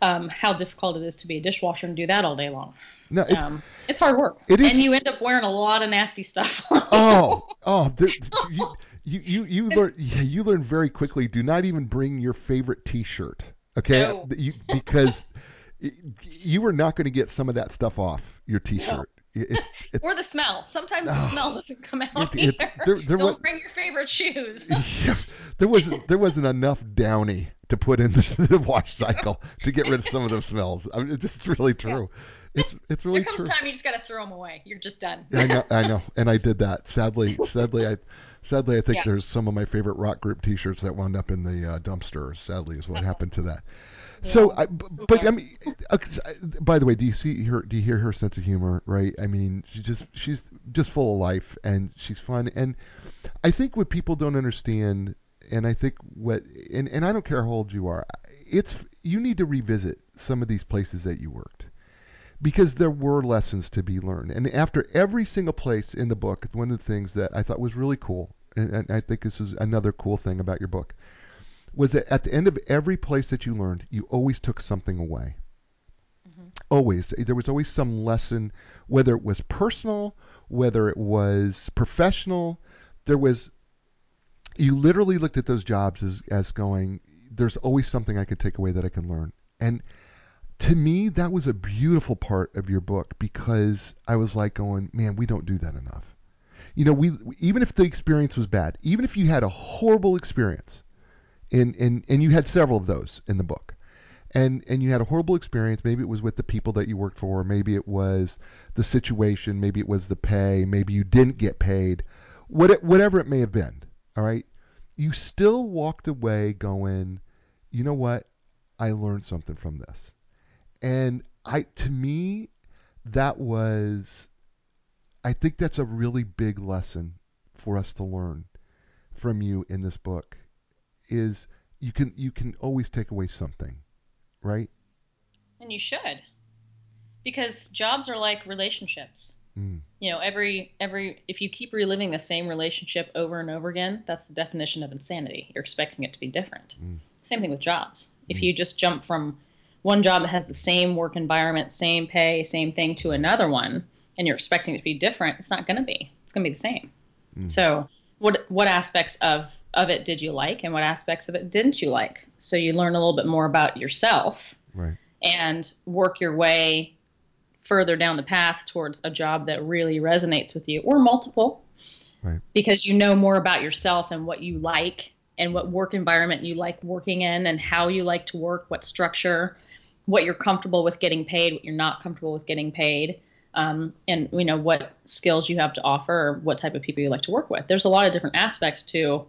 Um, how difficult it is to be a dishwasher and do that all day long.
no it,
Um, it's hard work,
It is-
and you end up wearing a lot of nasty stuff.
oh, oh, there, you, you, you, you learn, you learn very quickly. Do not even bring your favorite T-shirt, okay?
No.
You, because you are not going to get some of that stuff off your T-shirt. It's, it,
or the smell. Sometimes the
Oh.
smell doesn't come out
It- it-
either.
there- there
Don't
wa-
bring your favorite shoes.
yeah, there wasn't there wasn't enough Downy to put in the, the wash cycle to get rid of some of those smells. I mean, it's just really true. It's it's really
there comes
true.
time you just gotta throw them away. You're just done.
I know, I know, and I did that. Sadly, sadly, I, sadly, I think
Yeah.
there's some of my favorite rock group T-shirts that wound up in the uh, dumpster. Sadly, is what happened to that. So, I, b- but I mean, uh, by the way, do you see her? Do you hear her sense of humor? Right? I mean, she just she's just full of life and she's fun. And I think what people don't understand, and I think what, and and I don't care how old you are, it's you need to revisit some of these places that you worked because there were lessons to be learned. And after every single place in the book, one of the things that I thought was really cool, and, and I think this is another cool thing about your book, was that at the end of every place that you learned, you always took something away. Mm-hmm. Always. There was always some lesson, whether it was personal, whether it was professional. There was, you literally looked at those jobs as, as going, there's always something I could take away that I can learn. And to me, that was a beautiful part of your book because I was like going, man, we don't do that enough. You know, we even if the experience was bad, even if you had a horrible experience, and and and you had several of those in the book, and and you had a horrible experience. Maybe it was with the people that you worked for, maybe it was the situation, maybe it was the pay, maybe you didn't get paid, what it, whatever it may have been. All right, you still walked away going, you know what, I learned something from this. And I to me that was I think that's a really big lesson for us to learn from you in this book is you can you can always take away something, right?
And you should. Because jobs are like relationships.
Mm,
You know, every every if you keep reliving the same relationship over and over again, that's the definition of insanity. You're expecting it to be different.
Mm.
Same thing with jobs. If you just jump from one job that has the same work environment, same pay, same thing to another one, and you're expecting it to be different, it's not going to be. It's going to be the same.
Mm.
So, what what aspects of of it did you like, and what aspects of it didn't you like? So you learn a little bit more about yourself
right.
and work your way further down the path towards a job that really resonates with you, or multiple,
Right.
because you know more about yourself and what you like and what work environment you like working in and how you like to work, what structure, what you're comfortable with getting paid, what you're not comfortable with getting paid, um, and you know what skills you have to offer or what type of people you like to work with. There's a lot of different aspects to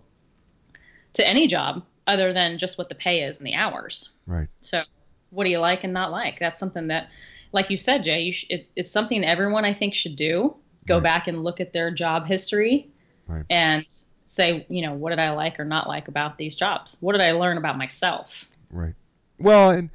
to any job other than just what the pay is and the hours.
Right.
So, what do you like and not like? That's something that, like you said, Jay, you sh- it, it's something everyone I think should do. Go
Right.
back and look at their job history
Right.
and say, you know, what did I like or not like about these jobs? What did I learn about myself?
Right. Well, and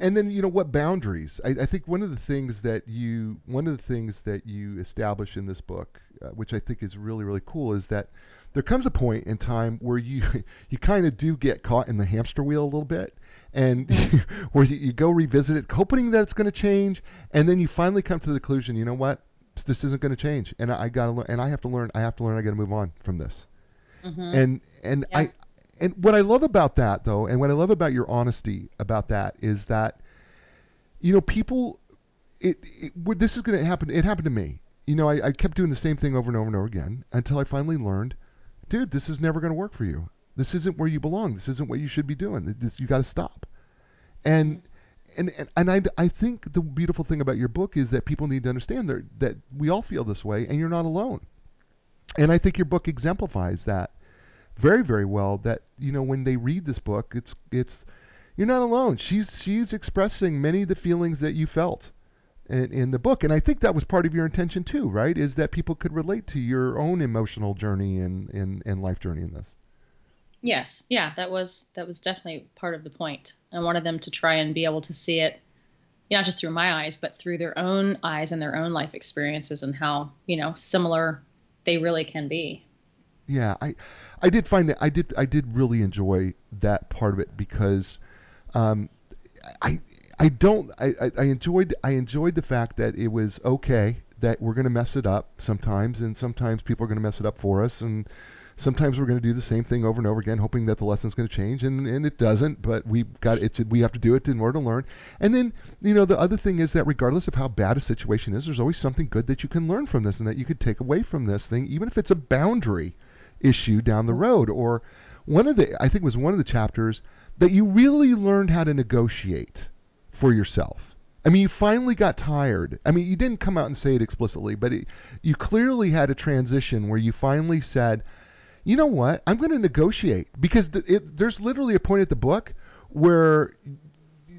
and then you know what boundaries? I, I think one of the things that you one of the things that you establish in this book, uh, which I think is really really cool, is that there comes a point in time where you you kind of do get caught in the hamster wheel a little bit. And where you, you go revisit it, hoping that it's going to change, and then you finally come to the conclusion, you know what, this isn't going to change, and I, I got to learn, and I have to learn, I have to learn, I got to move on from this.
Mhm.
And and
Yeah.
I and what I love about that though, and what I love about your honesty about that is that you know people it, it this is going to happen it happened to me. You know, I, I kept doing the same thing over and over and over again until I finally learned, dude, this is never going to work for you. This isn't where you belong. This isn't what you should be doing. This, you got to stop. And and and, and I, I think the beautiful thing about your book is that people need to understand that that we all feel this way and you're not alone. And I think your book exemplifies that very very well that you know when they read this book it's it's you're not alone she's she's expressing many of the feelings that you felt in, in the book and i think that was part of your intention too right is that people could relate to your own emotional journey and and, and life journey in this
Yes, yeah, that was that was definitely part of the point. I wanted them to try and be able to see it not just through my eyes, but through their own eyes and their own life experiences and how, you know, similar they really can be.
yeah i i did find that i did i did really enjoy that part of it because um i i don't i i enjoyed i enjoyed the fact that it was okay that we're going to mess it up sometimes and sometimes people are going to mess it up for us and sometimes we're going to do the same thing over and over again hoping that the lesson's going to change and, and it doesn't but we've got it's we have to do it in order to learn. And then you know the other thing is that regardless of how bad a situation is there's always something good that you can learn from this and that you could take away from this thing even if it's a boundary issue down the road or one of the i think it was one of the chapters that you really learned how to negotiate for yourself I mean, you finally got tired. I mean, you didn't come out and say it explicitly, but it, you clearly had a transition where you finally said, you know what? I'm going to negotiate because th- it, there's literally a point at the book where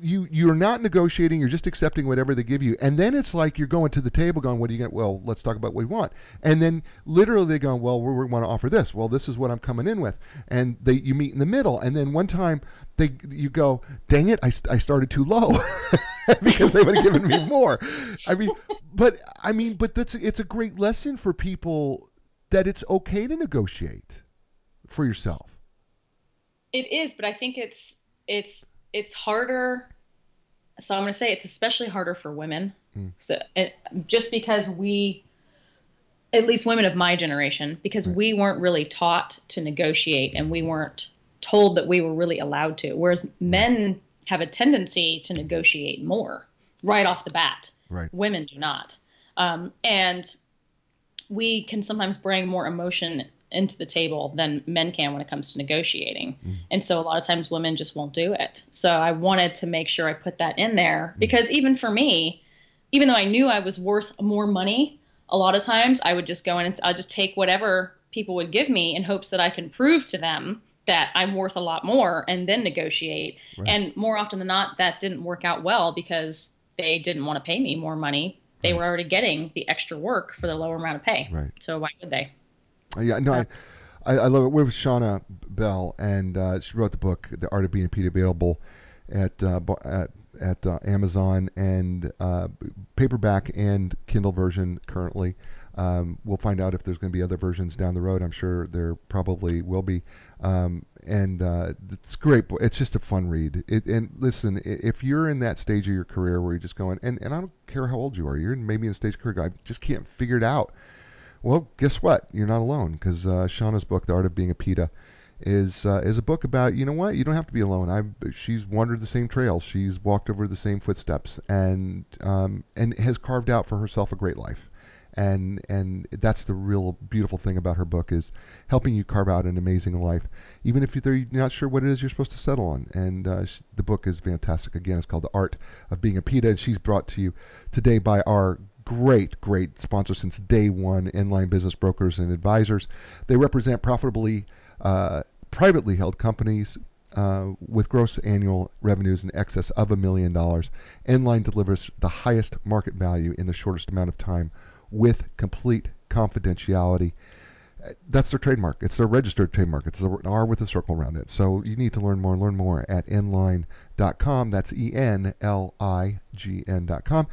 you you're not negotiating. You're just accepting whatever they give you, and then it's like you're going to the table, going, "What do you get? Well, let's talk about what we want." And then literally they go, "Well, we, we want to offer this. Well, this is what I'm coming in with," and they you meet in the middle. And then one time they you go, "Dang it, I, I started too low." because they would have given me more. I mean, but I mean, but that's it's a great lesson for people that it's okay to negotiate for yourself.
It is, but I think it's it's it's harder. So I'm going to say it's especially harder for women.
Mm.
So it, just because we, at least women of my generation, because
Right.
we weren't really taught to negotiate and we weren't told that we were really allowed to. Whereas men have a tendency to negotiate more right off the bat.
Right.
Women do not. Um, and we can sometimes bring more emotion into the table than men can when it comes to negotiating. Mm-hmm. And so a lot of times women just won't do it. So I wanted to make sure I put that in there mm-hmm. because even for me, even though I knew I was worth more money, a lot of times I would just go in and I'll just take whatever people would give me in hopes that I can prove to them that I'm worth a lot more and then negotiate.
Right.
And more often than not, that didn't work out well because they didn't want to pay me more money. They
Right.
were already getting the extra work for the lower amount of pay.
Right.
So why would they?
Yeah, no, I, I, I love it. We're with Shanah Bell, and uh, she wrote the book, The Art of Being a PITA, available at uh, at at uh, Amazon and uh, paperback and Kindle version currently. Um, we'll find out if there's going to be other versions down the road. I'm sure there probably will be. Um, and uh, it's great. It's just a fun read. It, and listen, if you're in that stage of your career where you're just going, and, and I don't care how old you are, you're maybe in a stage of career, I just can't figure it out. Well, guess what? You're not alone because uh, Shanah's book, The Art of Being a PITA, is uh, is a book about you know what you don't have to be alone. I she's wandered the same trails, she's walked over the same footsteps, and um, and has carved out for herself a great life. and and that's the real beautiful thing about her book is helping you carve out an amazing life, even if you're not sure what it is you're supposed to settle on. And uh, the book is fantastic. Again, it's called The Art of Being a PITA, and she's brought to you today by our great, great sponsor since day one, Enlign Business Brokers and Advisors. They represent profitably uh, privately held companies uh, with gross annual revenues in excess of a million dollars. Enlign delivers the highest market value in the shortest amount of time with complete confidentiality that's their trademark. It's their registered trademark. It's an R with a circle around it. So you need to learn more. Learn more at enlign.com. That's E N L I G N.com.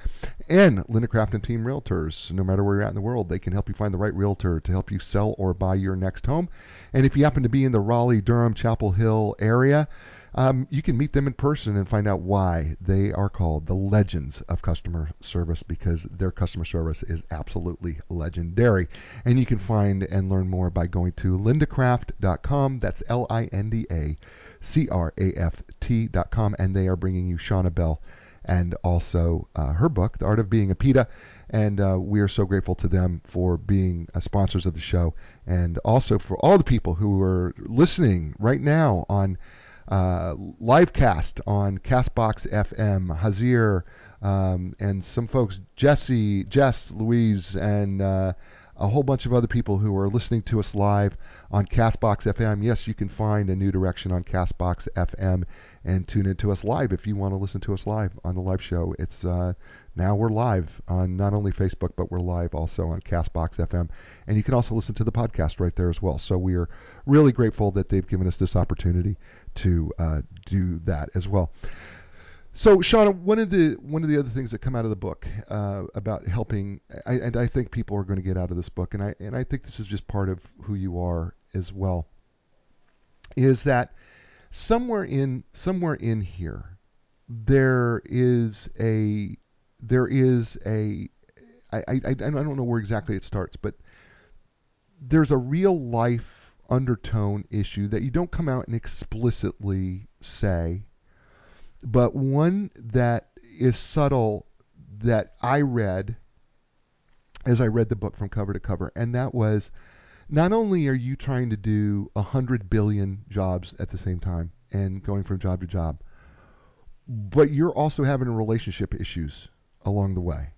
And Linda Craft and Team Realtors. No matter where you're at in the world, they can help you find the right realtor to help you sell or buy your next home. And if you happen to be in the Raleigh, Durham, Chapel Hill area, um, you can meet them in person and find out why they are called the legends of customer service because their customer service is absolutely legendary. And you can find and learn more by going to lindacraft.com. That's L I N D A C R A F T.com. And they are bringing you Shanah Bell and also uh, her book, The Art of Being a PITA. And uh, we are so grateful to them for being uh, sponsors of the show and also for all the people who are listening right now on uh, live cast on Castbox FM, Hazir, um, and some folks, Jesse, Jess, Louise, and uh, a whole bunch of other people who are listening to us live on Castbox FM. Yes, you can find a new direction on Castbox FM and tune into us live if you want to listen to us live on the live show. It's uh, now we're live on not only Facebook, but we're live also on Castbox FM. And you can also listen to the podcast right there as well. So we are really grateful that they've given us this opportunity to uh, do that as well. So, Shanah, one of the one of the other things that come out of the book uh, about helping, I, and I think people are going to get out of this book, and I and I think this is just part of who you are as well, is that somewhere in somewhere in here there is a there is a I, I, I don't know where exactly it starts, but there's a real life undertone issue that you don't come out and explicitly say, but one that is subtle that I read as I read the book from cover to cover, and that was not only are you trying to do a hundred billion jobs at the same time and going from job to job, but you're also having relationship issues along the way,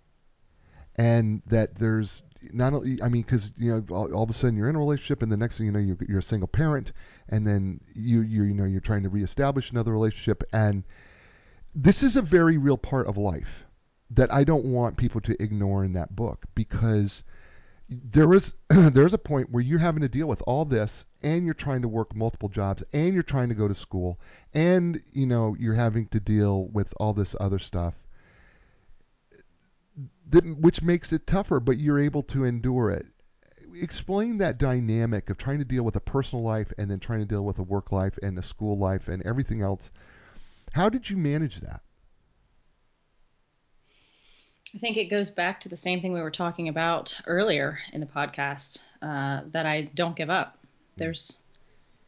and that there's not only I mean because you know all, all, of a sudden you're in a relationship and the next thing you know you're, you're a single parent and then you you you know you're trying to reestablish another relationship and this is a very real part of life that I don't want people to ignore in that book because there is there's a point where you're having to deal with all this and you're trying to work multiple jobs and you're trying to go to school and you know you're having to deal with all this other stuff that, which makes it tougher, but you're able to endure it. Explain that dynamic of trying to deal with a personal life and then trying to deal with a work life and a school life and everything else. How did you manage that?
I think it goes back to the same thing we were talking about earlier in the podcast uh, that I don't give up. There's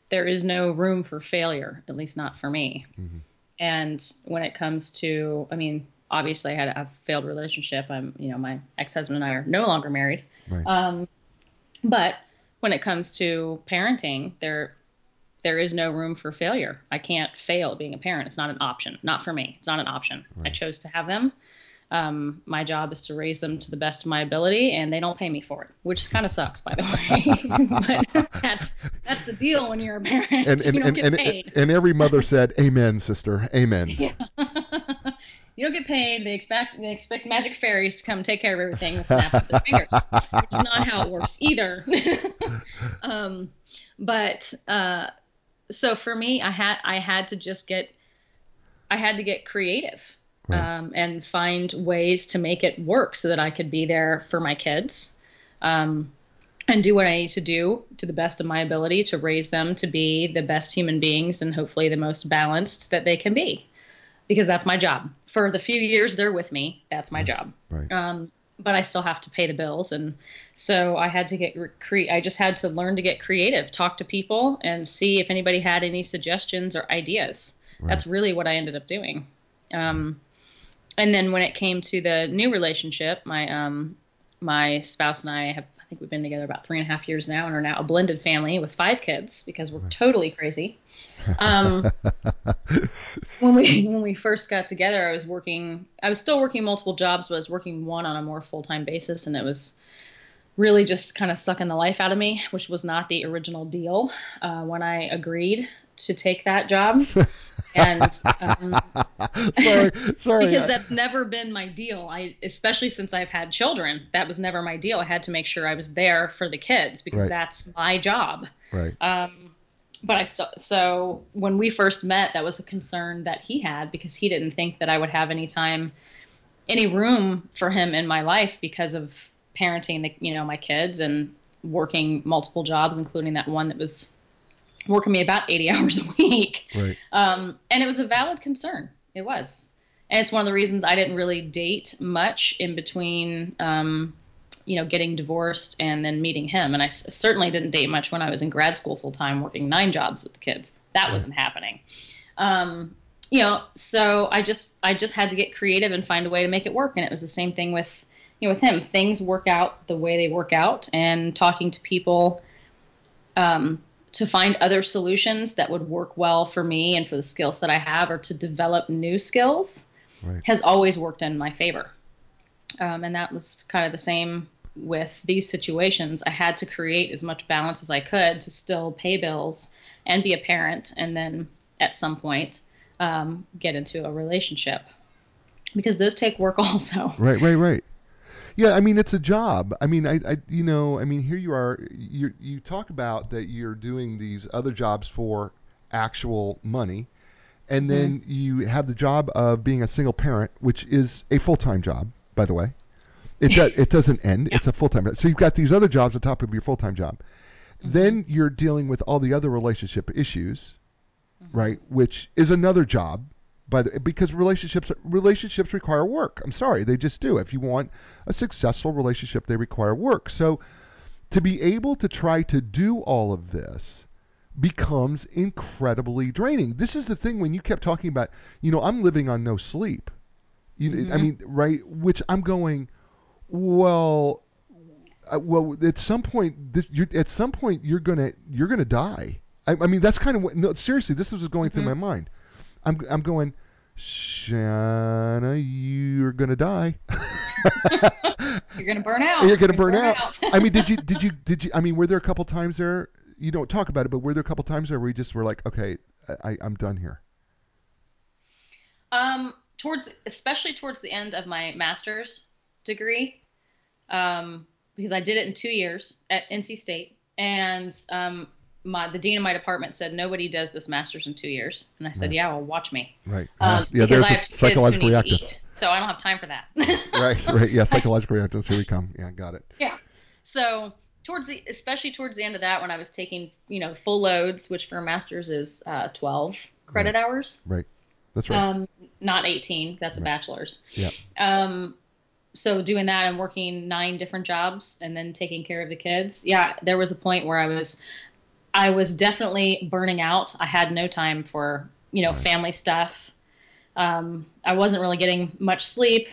there is no room for failure, at least not for me. Mm-hmm. And when it comes to, I mean, obviously I had a failed relationship. I'm, you know, my ex-husband and I are no longer married. Right. Um, but when it comes to parenting, there there is no room for failure. I can't fail being a parent. It's not an option. Not for me. It's not an option. Right. I chose to have them. Um, my job is to raise them to the best of my ability, and they don't pay me for it, which kind of sucks, by the way. but that's that's the deal when you're a parent. And, and, you don't
and,
get paid.
and every mother said, "Amen, sister. Amen."
Yeah you don't get paid. They expect they expect magic fairies to come take care of everything with snap of their fingers, which is not how it works either. um, but uh, so for me, I had I had to just get I had to get creative right. um, and find ways to make it work so that I could be there for my kids. Um, and do what I need to do to the best of my ability to raise them to be the best human beings and hopefully the most balanced that they can be because that's my job. For the few years they're with me, that's my job.
Right.
Um, but I still have to pay the bills, and so I had to get cre- I just had to learn to get creative, talk to people, and see if anybody had any suggestions or ideas. Right. That's really what I ended up doing. Um, and then when it came to the new relationship, my um, my spouse and I have, I think we've been together about three and a half years now, and are now a blended family with five kids because we're totally crazy. Um, when we when we first got together, I was working, I was still working multiple jobs, but I was working one on a more full time basis, and it was really just kind of sucking the life out of me, which was not the original deal uh, when I agreed to take that job. and um,
sorry, sorry.
because that's never been my deal. I especially since I've had children, that was never my deal. I had to make sure I was there for the kids because
Right.
that's my job.
right.
Um, but I still so when we first met, that was a concern that he had because he didn't think that I would have any time, any room for him in my life because of parenting the you know my kids and working multiple jobs, including that one that was working me about 80 hours a week.
Right.
Um, and it was a valid concern. It was. And it's one of the reasons I didn't really date much in between, um, you know, getting divorced and then meeting him. And I s- certainly didn't date much when I was in grad school full time, working nine jobs with the kids. That wasn't happening. Um, you know, so I just I just had to get creative and find a way to make it work. And it was the same thing with you know with him. Things work out the way they work out, and talking to people um, to find other solutions that would work well for me and for the skills that I have, or to develop new skills,
Right.
has always worked in my favor. Um, and that was kind of the same with these situations. I had to create as much balance as I could to still pay bills and be a parent, and then at some point um, get into a relationship because those take work also.
Right, right, right. Yeah, I mean it's a job. I mean, I, I you know, I mean here you are. You you talk about that you're doing these other jobs for actual money, and then mm-hmm. you have the job of being a single parent, which is a full time job, by the way. It does it doesn't end. It's a full time. job. So you've got these other jobs on top of your full time job. Mm-hmm. Then you're dealing with all the other relationship issues, mm-hmm. right? Which is another job by the because relationships relationships require work. I'm sorry, they just do. If you want a successful relationship, they require work. So to be able to try to do all of this becomes incredibly draining. This is the thing when you kept talking about, you know, I'm living on no sleep. You, I mean, right? Which I'm going, well, uh, well, at some point, this, you're, at some point, you're gonna you're gonna die. I, I mean, that's kind of what. No, seriously, this was going through my mind. I'm I'm going, Shanah, you're gonna die.
You're gonna burn out.
You're gonna burn out. I mean, did you did you did you? I mean, were there a couple times there? You don't talk about it, but were there a couple times there where you just were like, okay, I, I'm done here.
Um, towards especially towards the end of my master's degree, um, because I did it in two years at NC State, and um, my the dean of my department said nobody does this master's in two years, and I said,
Right.
yeah, well, watch me.
Right.
Um,
yeah, there's a
have two kids who
psychological reactance.
so I don't have time for that.
Right, right. Yeah, psychological reactance. Here we come. Yeah, got it.
Yeah. So towards the, especially towards the end of that, when I was taking, you know, full loads, which for a master's is uh, 12 credit hours,
Right. That's right.
um, not 18. That's a bachelor's.
yeah.
Um, so doing that and working nine different jobs and then taking care of the kids. Yeah, there was a point where I was, I was definitely burning out. I had no time for, you know,
Right.
family stuff. Um, I wasn't really getting much sleep.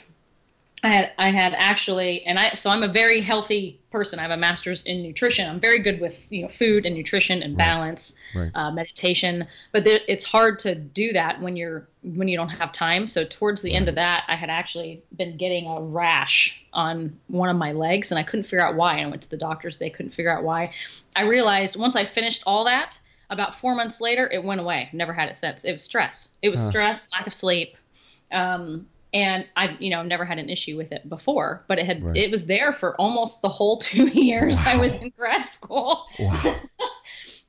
I had I had actually, and I so I'm a very healthy person. I have a master's in nutrition. I'm very good with you know food and nutrition and
Right.
balance,
Right.
uh, meditation. But there, it's hard to do that when you're when you don't have time. So towards the end of that, I had actually been getting a rash on one of my legs, and I couldn't figure out why. And I went to the doctors; they couldn't figure out why. I realized once I finished all that, about four months later, it went away. Never had it since. It was stress. It was
Huh.
stress, lack of sleep. Um, and I, you know, never had an issue with it before, but it had,
Right.
it was there for almost the whole two years I was in grad school.
Wow.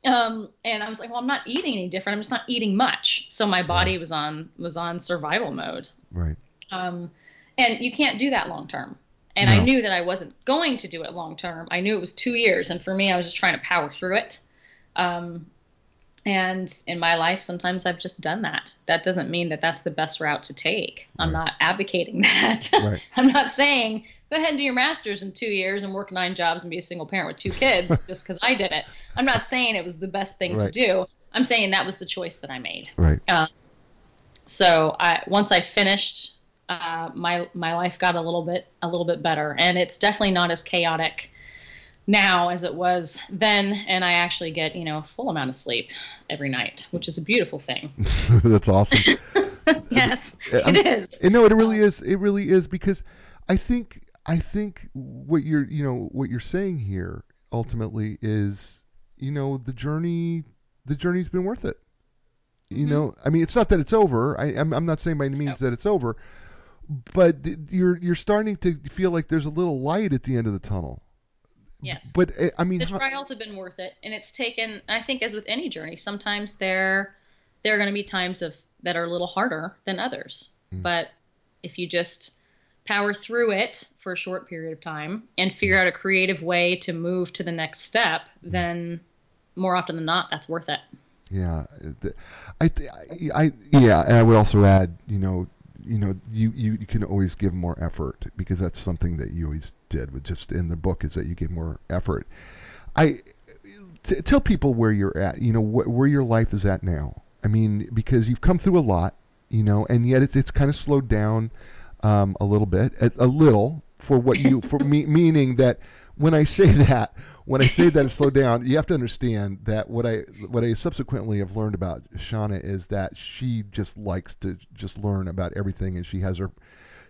Um, and I was like, well, I'm not eating any different. I'm just not eating much. So my body was on, was on survival mode.
Right.
Um, and you can't do that long term. And
No.
I knew that I wasn't going to do it long term. I knew it was two years, and for me, I was just trying to power through it. Um, and in my life, sometimes I've just done that. That doesn't mean that that's the best route to take. I'm
Right.
not advocating that.
Right.
I'm not saying go ahead and do your master's in two years and work nine jobs and be a single parent with two kids just because I did it. I'm not saying it was the best thing to do. I'm saying that was the choice that I made.
Right.
So I once I finished uh, my my life got a little bit a little bit better, and it's definitely not as chaotic now as it was then. And I actually get you know a full amount of sleep every night, which is a beautiful thing.
That's awesome.
yes,
I'm-
it is.
And no, it really is. It really is because I think I think what you're you know what you're saying here ultimately is you know the journey the journey's been worth it. You
Mhm.
know, I mean, it's not that it's over. I, I'm, I'm not saying by any means that it's over, but th- you're you're starting to feel like there's a little light at the end of the tunnel.
Yes.
But uh, I mean,
the trials have been worth it, and it's taken. I think as with any journey, sometimes there there are going to be times of that are a little harder than others.
Mm.
But if you just power through it for a short period of time and figure out a creative way to move to the next step, then more often than not, that's worth it.
Yeah, I, I, I, yeah, and I would also add, you know, you know, you, you, you can always give more effort because that's something that you always did with just in the book is that you give more effort. I t- tell people where you're at, you know, wh- where your life is at now. I mean, because you've come through a lot, you know, and yet it's it's kind of slowed down um, a little bit, a, a little for what you for me, meaning that when I say that, when I say that slowed down, you have to understand that what I what I subsequently have learned about Shanah is that she just likes to just learn about everything, and she has her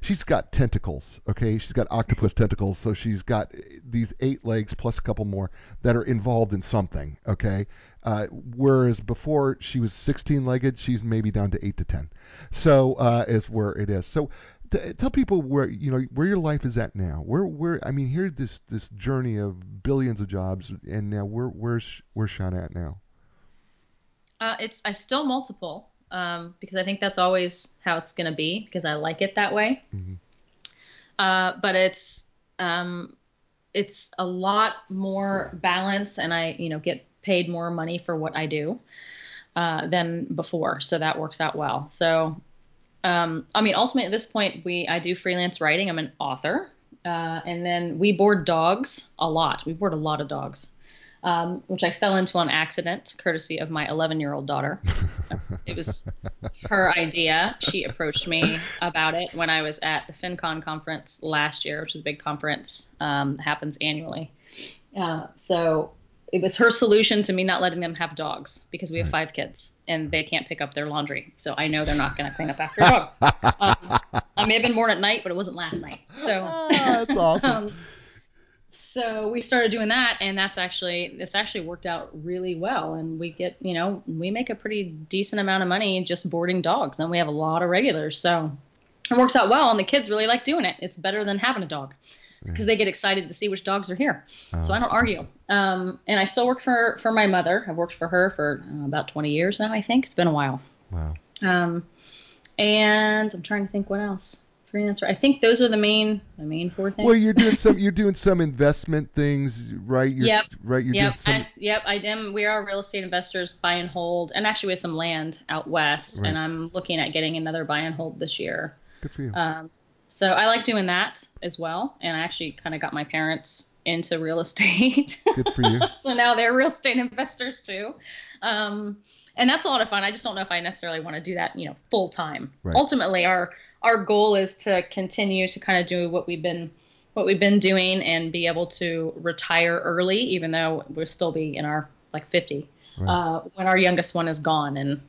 she's got tentacles, okay? She's got octopus tentacles, so she's got these eight legs plus a couple more that are involved in something, okay? Uh, whereas before she was 16-legged, she's maybe down to eight to ten. So uh, is where it is. So t- tell people where you know where your life is at now. Where where I mean, here this this journey of billions of jobs, and now where where's where's Shanah at now?
Uh, it's I still multiple um, because I think that's always how it's going to be because I like it that way.
Mhm.
Uh, but it's um, it's a lot more balance, and I you know get paid more money for what I do uh, than before, so that works out well. So um, I mean, ultimately at this point, we I do freelance writing. I'm an author, uh, and then we board dogs a lot. We board a lot of dogs. Um, which I fell into on accident, courtesy of my 11 year old daughter. It was her idea. She approached me about it when I was at the FinCon conference last year, which is a big conference, um, happens annually. Uh, so it was her solution to me not letting them have dogs because we have five kids and they can't pick up their laundry. So I know they're not going to clean up after a dog. Um, I may have been born at night, but it wasn't last night. So
Ah, that's awesome.
um, so we started doing that, and that's actually it's actually worked out really well. And we get you know we make a pretty decent amount of money just boarding dogs, and we have a lot of regulars. So it works out well, and the kids really like doing it. It's better than having a dog because they get excited to see which dogs are here. so
Oh,
I don't argue. Um, and I still work for for my mother. I've worked for her for uh, about 20 years now. I think it's been a while.
Wow.
Um, and I'm trying to think what else. Freelancer. I think those are the main the main four things.
Well, you're doing some you're doing some investment things, right? You're,
Yep.
Right. You're
Yep,
some.
I, yep, I am. We are real estate investors, buy and hold, and actually we have some land out west,
Right.
and I'm looking at getting another buy and hold this year.
Good for you.
Um, so I like doing that as well, and I actually kind of got my parents into real estate.
Good for you.
so now they're real estate investors too, um, and that's a lot of fun. I just don't know if I necessarily want to do that, you know, full time.
Right.
Ultimately, our our goal is to continue to kind of do what we've been what we've been doing and be able to retire early, even though we'll still be in our like 50
Right.
uh, when our youngest one is gone in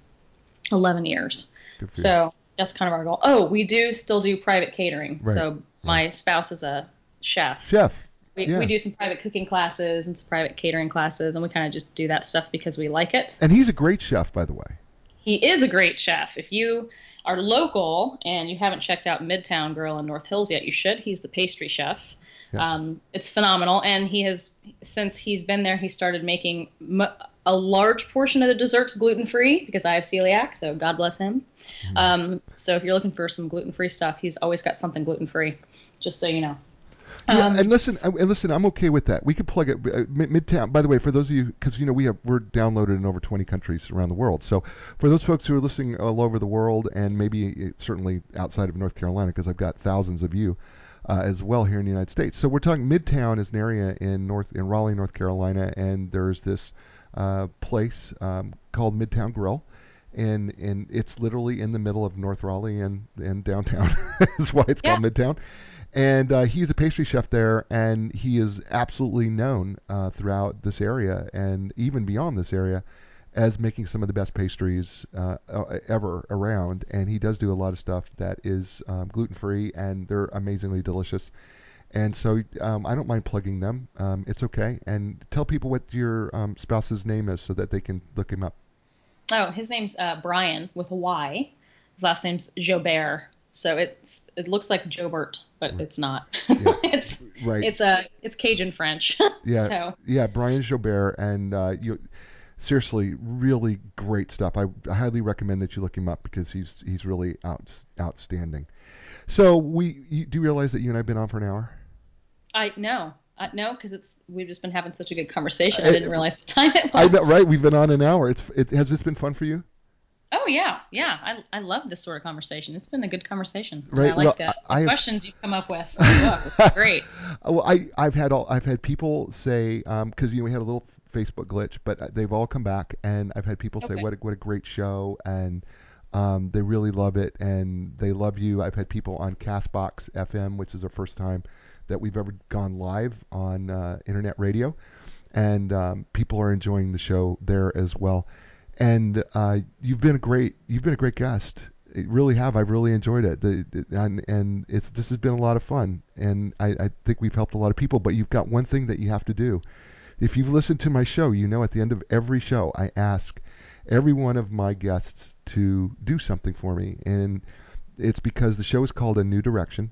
11 years.
Good for you.
So that's kind of our goal. Oh, we do still do private catering.
Right,
So my spouse is a chef.
Chef.
We,
yeah.
we do some private cooking classes and some private catering classes, and we kind of just do that stuff because we like it.
And he's a great chef, by the way.
He is a great chef. If you are local and you haven't checked out Midtown Grill in North Hills yet, you should. He's the pastry chef.
Yeah.
Um, it's phenomenal, and he has since he's been there, he started making m- a large portion of the desserts gluten free because I have celiac, so God bless him.
Mm-hmm.
Um, so if you're looking for some gluten free stuff, he's always got something gluten free. Just so you know.
Yeah,
Um,
and listen, and listen, I'm okay with that. We could plug it uh, Midtown. By the way, for those of you, because you know we have we're downloaded in over 20 countries around the world. So for those folks who are listening all over the world, and maybe uh, certainly outside of North Carolina, because I've got thousands of you uh, as well here in the United States. So we're talking Midtown is an area in North in Raleigh, North Carolina, and there's this uh, place um, called Midtown Grill. and and it's literally in the middle of North Raleigh and and downtown. That's why it's
Yeah.
called Midtown. And uh, he's a pastry chef there, and he is absolutely known uh, throughout this area and even beyond this area as making some of the best pastries uh, uh, ever around. And he does do a lot of stuff that is um, gluten free, and they're amazingly delicious. And so um, I don't mind plugging them. Um, it's okay. And tell people what your um, spouse's name is so that they can look him up.
Oh, his name's uh, Brian with a Y. His last name's Jobert. So it's it looks like Jobert, but it's not.
Yeah.
it's
Right.
it's a it's Cajun French.
Yeah,
so
yeah, Brian Jobert, and uh, you seriously really great stuff. I, I highly recommend that you look him up because he's he's really out, outstanding. So we you, do you realize that you and I've been on for an hour?
I no. Uh, no, because it's we've just been having such a good conversation.
I-
I didn't realize what time it was.
I know, right? We've been on an hour. It's it has this been fun for you?
Oh yeah, yeah. I I love this sort of conversation. It's been a good conversation.
Right,
I like
well,
the
I- I
questions you've come up with. Great.
Well, I I've had all I've had people say because you know we had a little Facebook glitch, but uh, they've all come back, and I've had people say
Okay.
what a, what a great show, and um, they really love it, and they love you. I've had people on Castbox FM, which is the first time that we've ever gone live on uh, internet radio, and um, people are enjoying the show there as well. And uh, you've been a great you've been a great guest. You really have. I've really enjoyed it. The, the- and and it's this has been a lot of fun. And I, I think we've helped a lot of people. But you've got one thing that you have to do. If you've listened to my show, you know at the end of every show I ask every one of my guests to do something for me, and it's because the show is called A New Direction.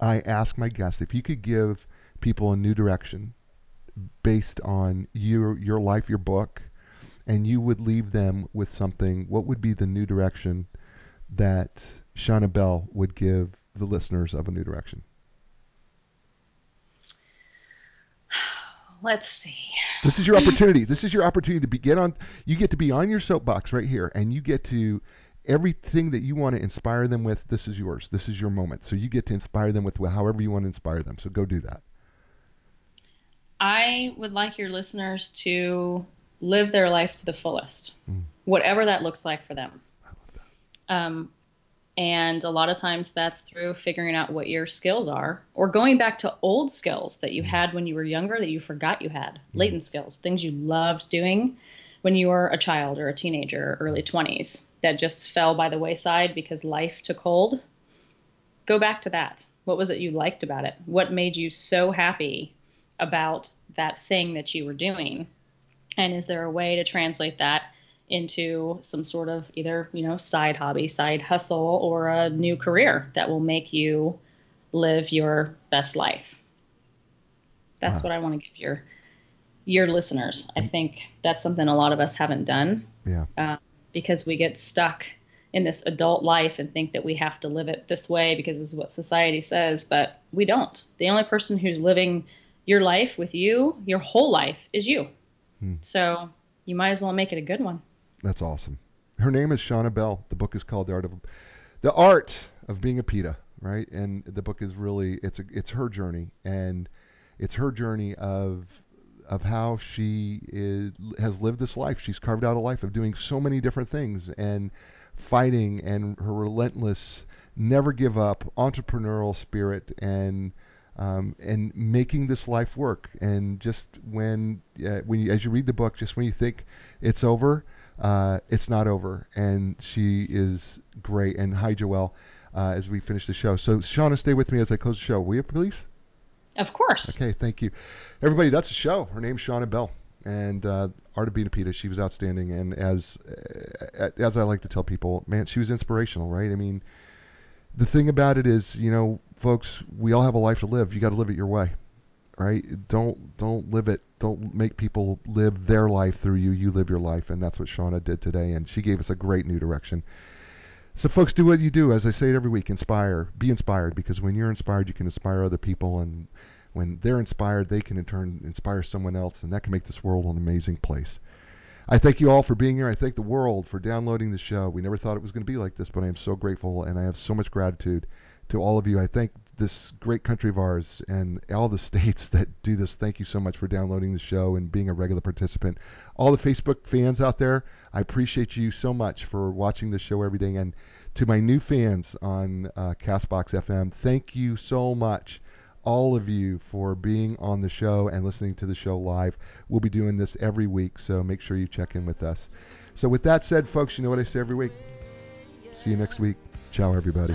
I ask my guests if you could give people a new direction based on your your life, your book, and you would leave them with something, what would be the new direction that Shanah Bell would give the listeners of A New Direction?
Let's see.
This is your opportunity. This is your opportunity to be get on. You get to be on your soapbox right here, and you get to everything that you want to inspire them with. This is yours. This is your moment. So you get to inspire them with however you want to inspire them. So go do that.
I would like your listeners to live their life to the fullest,
Mm.
whatever that looks like for them. I love Um, and a lot of times that's through figuring out what your skills are or going back to old skills that you mm-hmm. had when you were younger that you forgot you had, mm-hmm. latent skills, things you loved doing when you were a child or a teenager or early mm-hmm. 20s that just fell by the wayside because life took hold. Go back to that. What was it you liked about it? What made you so happy about that thing that you were doing? And is there a way to translate that into some sort of either, you know, side hobby, side hustle, or a new career that will make you live your best life? That's
Wow.
what I want to give your your listeners. I think that's something a lot of us haven't done
Yeah.
uh, because we get stuck in this adult life and think that we have to live it this way because this is what society says, but we don't. The only person who's living your life with you, your whole life, is you.
Hmm.
So you might as well make it a good one.
That's awesome. Her name is Shanah Bell. The book is called The Art of The Art of Being a PITA, right? And the book is really it's a, it's her journey and it's her journey of of how she is, has lived this life. She's carved out a life of doing so many different things and fighting and her relentless, never give up entrepreneurial spirit and um, and making this life work. And just when uh, when you, as you read the book, just when you think it's over, uh, it's not over. And she is great. And hi, Joelle, uh, as we finish the show. So Shanah, stay with me as I close the show. Will you please?
Of course.
Okay, thank you. Everybody, that's the show. Her name's Shanah Bell. And uh, Art of Being a PITA, she was outstanding. And as uh, as I like to tell people, man, she was inspirational, right? I mean, the thing about it is, you know, folks, we all have a life to live. You got to live it your way, right? Don't don't live it. Don't make people live their life through you. You live your life, and that's what Shanah did today. And she gave us a great new direction. So, folks, do what you do. As I say it every week, inspire. Be inspired because when you're inspired, you can inspire other people, and when they're inspired, they can in turn inspire someone else, and that can make this world an amazing place. I thank you all for being here. I thank the world for downloading the show. We never thought it was going to be like this, but I am so grateful, and I have so much gratitude to all of you. I thank this great country of ours and all the states that do this. Thank you so much for downloading the show and being a regular participant. All the Facebook fans out there, I appreciate you so much for watching the show every day. And to my new fans on uh, Castbox FM, thank you so much all of you for being on the show and listening to the show live. We'll be doing this every week, so make sure you check in with us. So, with that said, folks, you know what I say every week. See you next week. Ciao, everybody.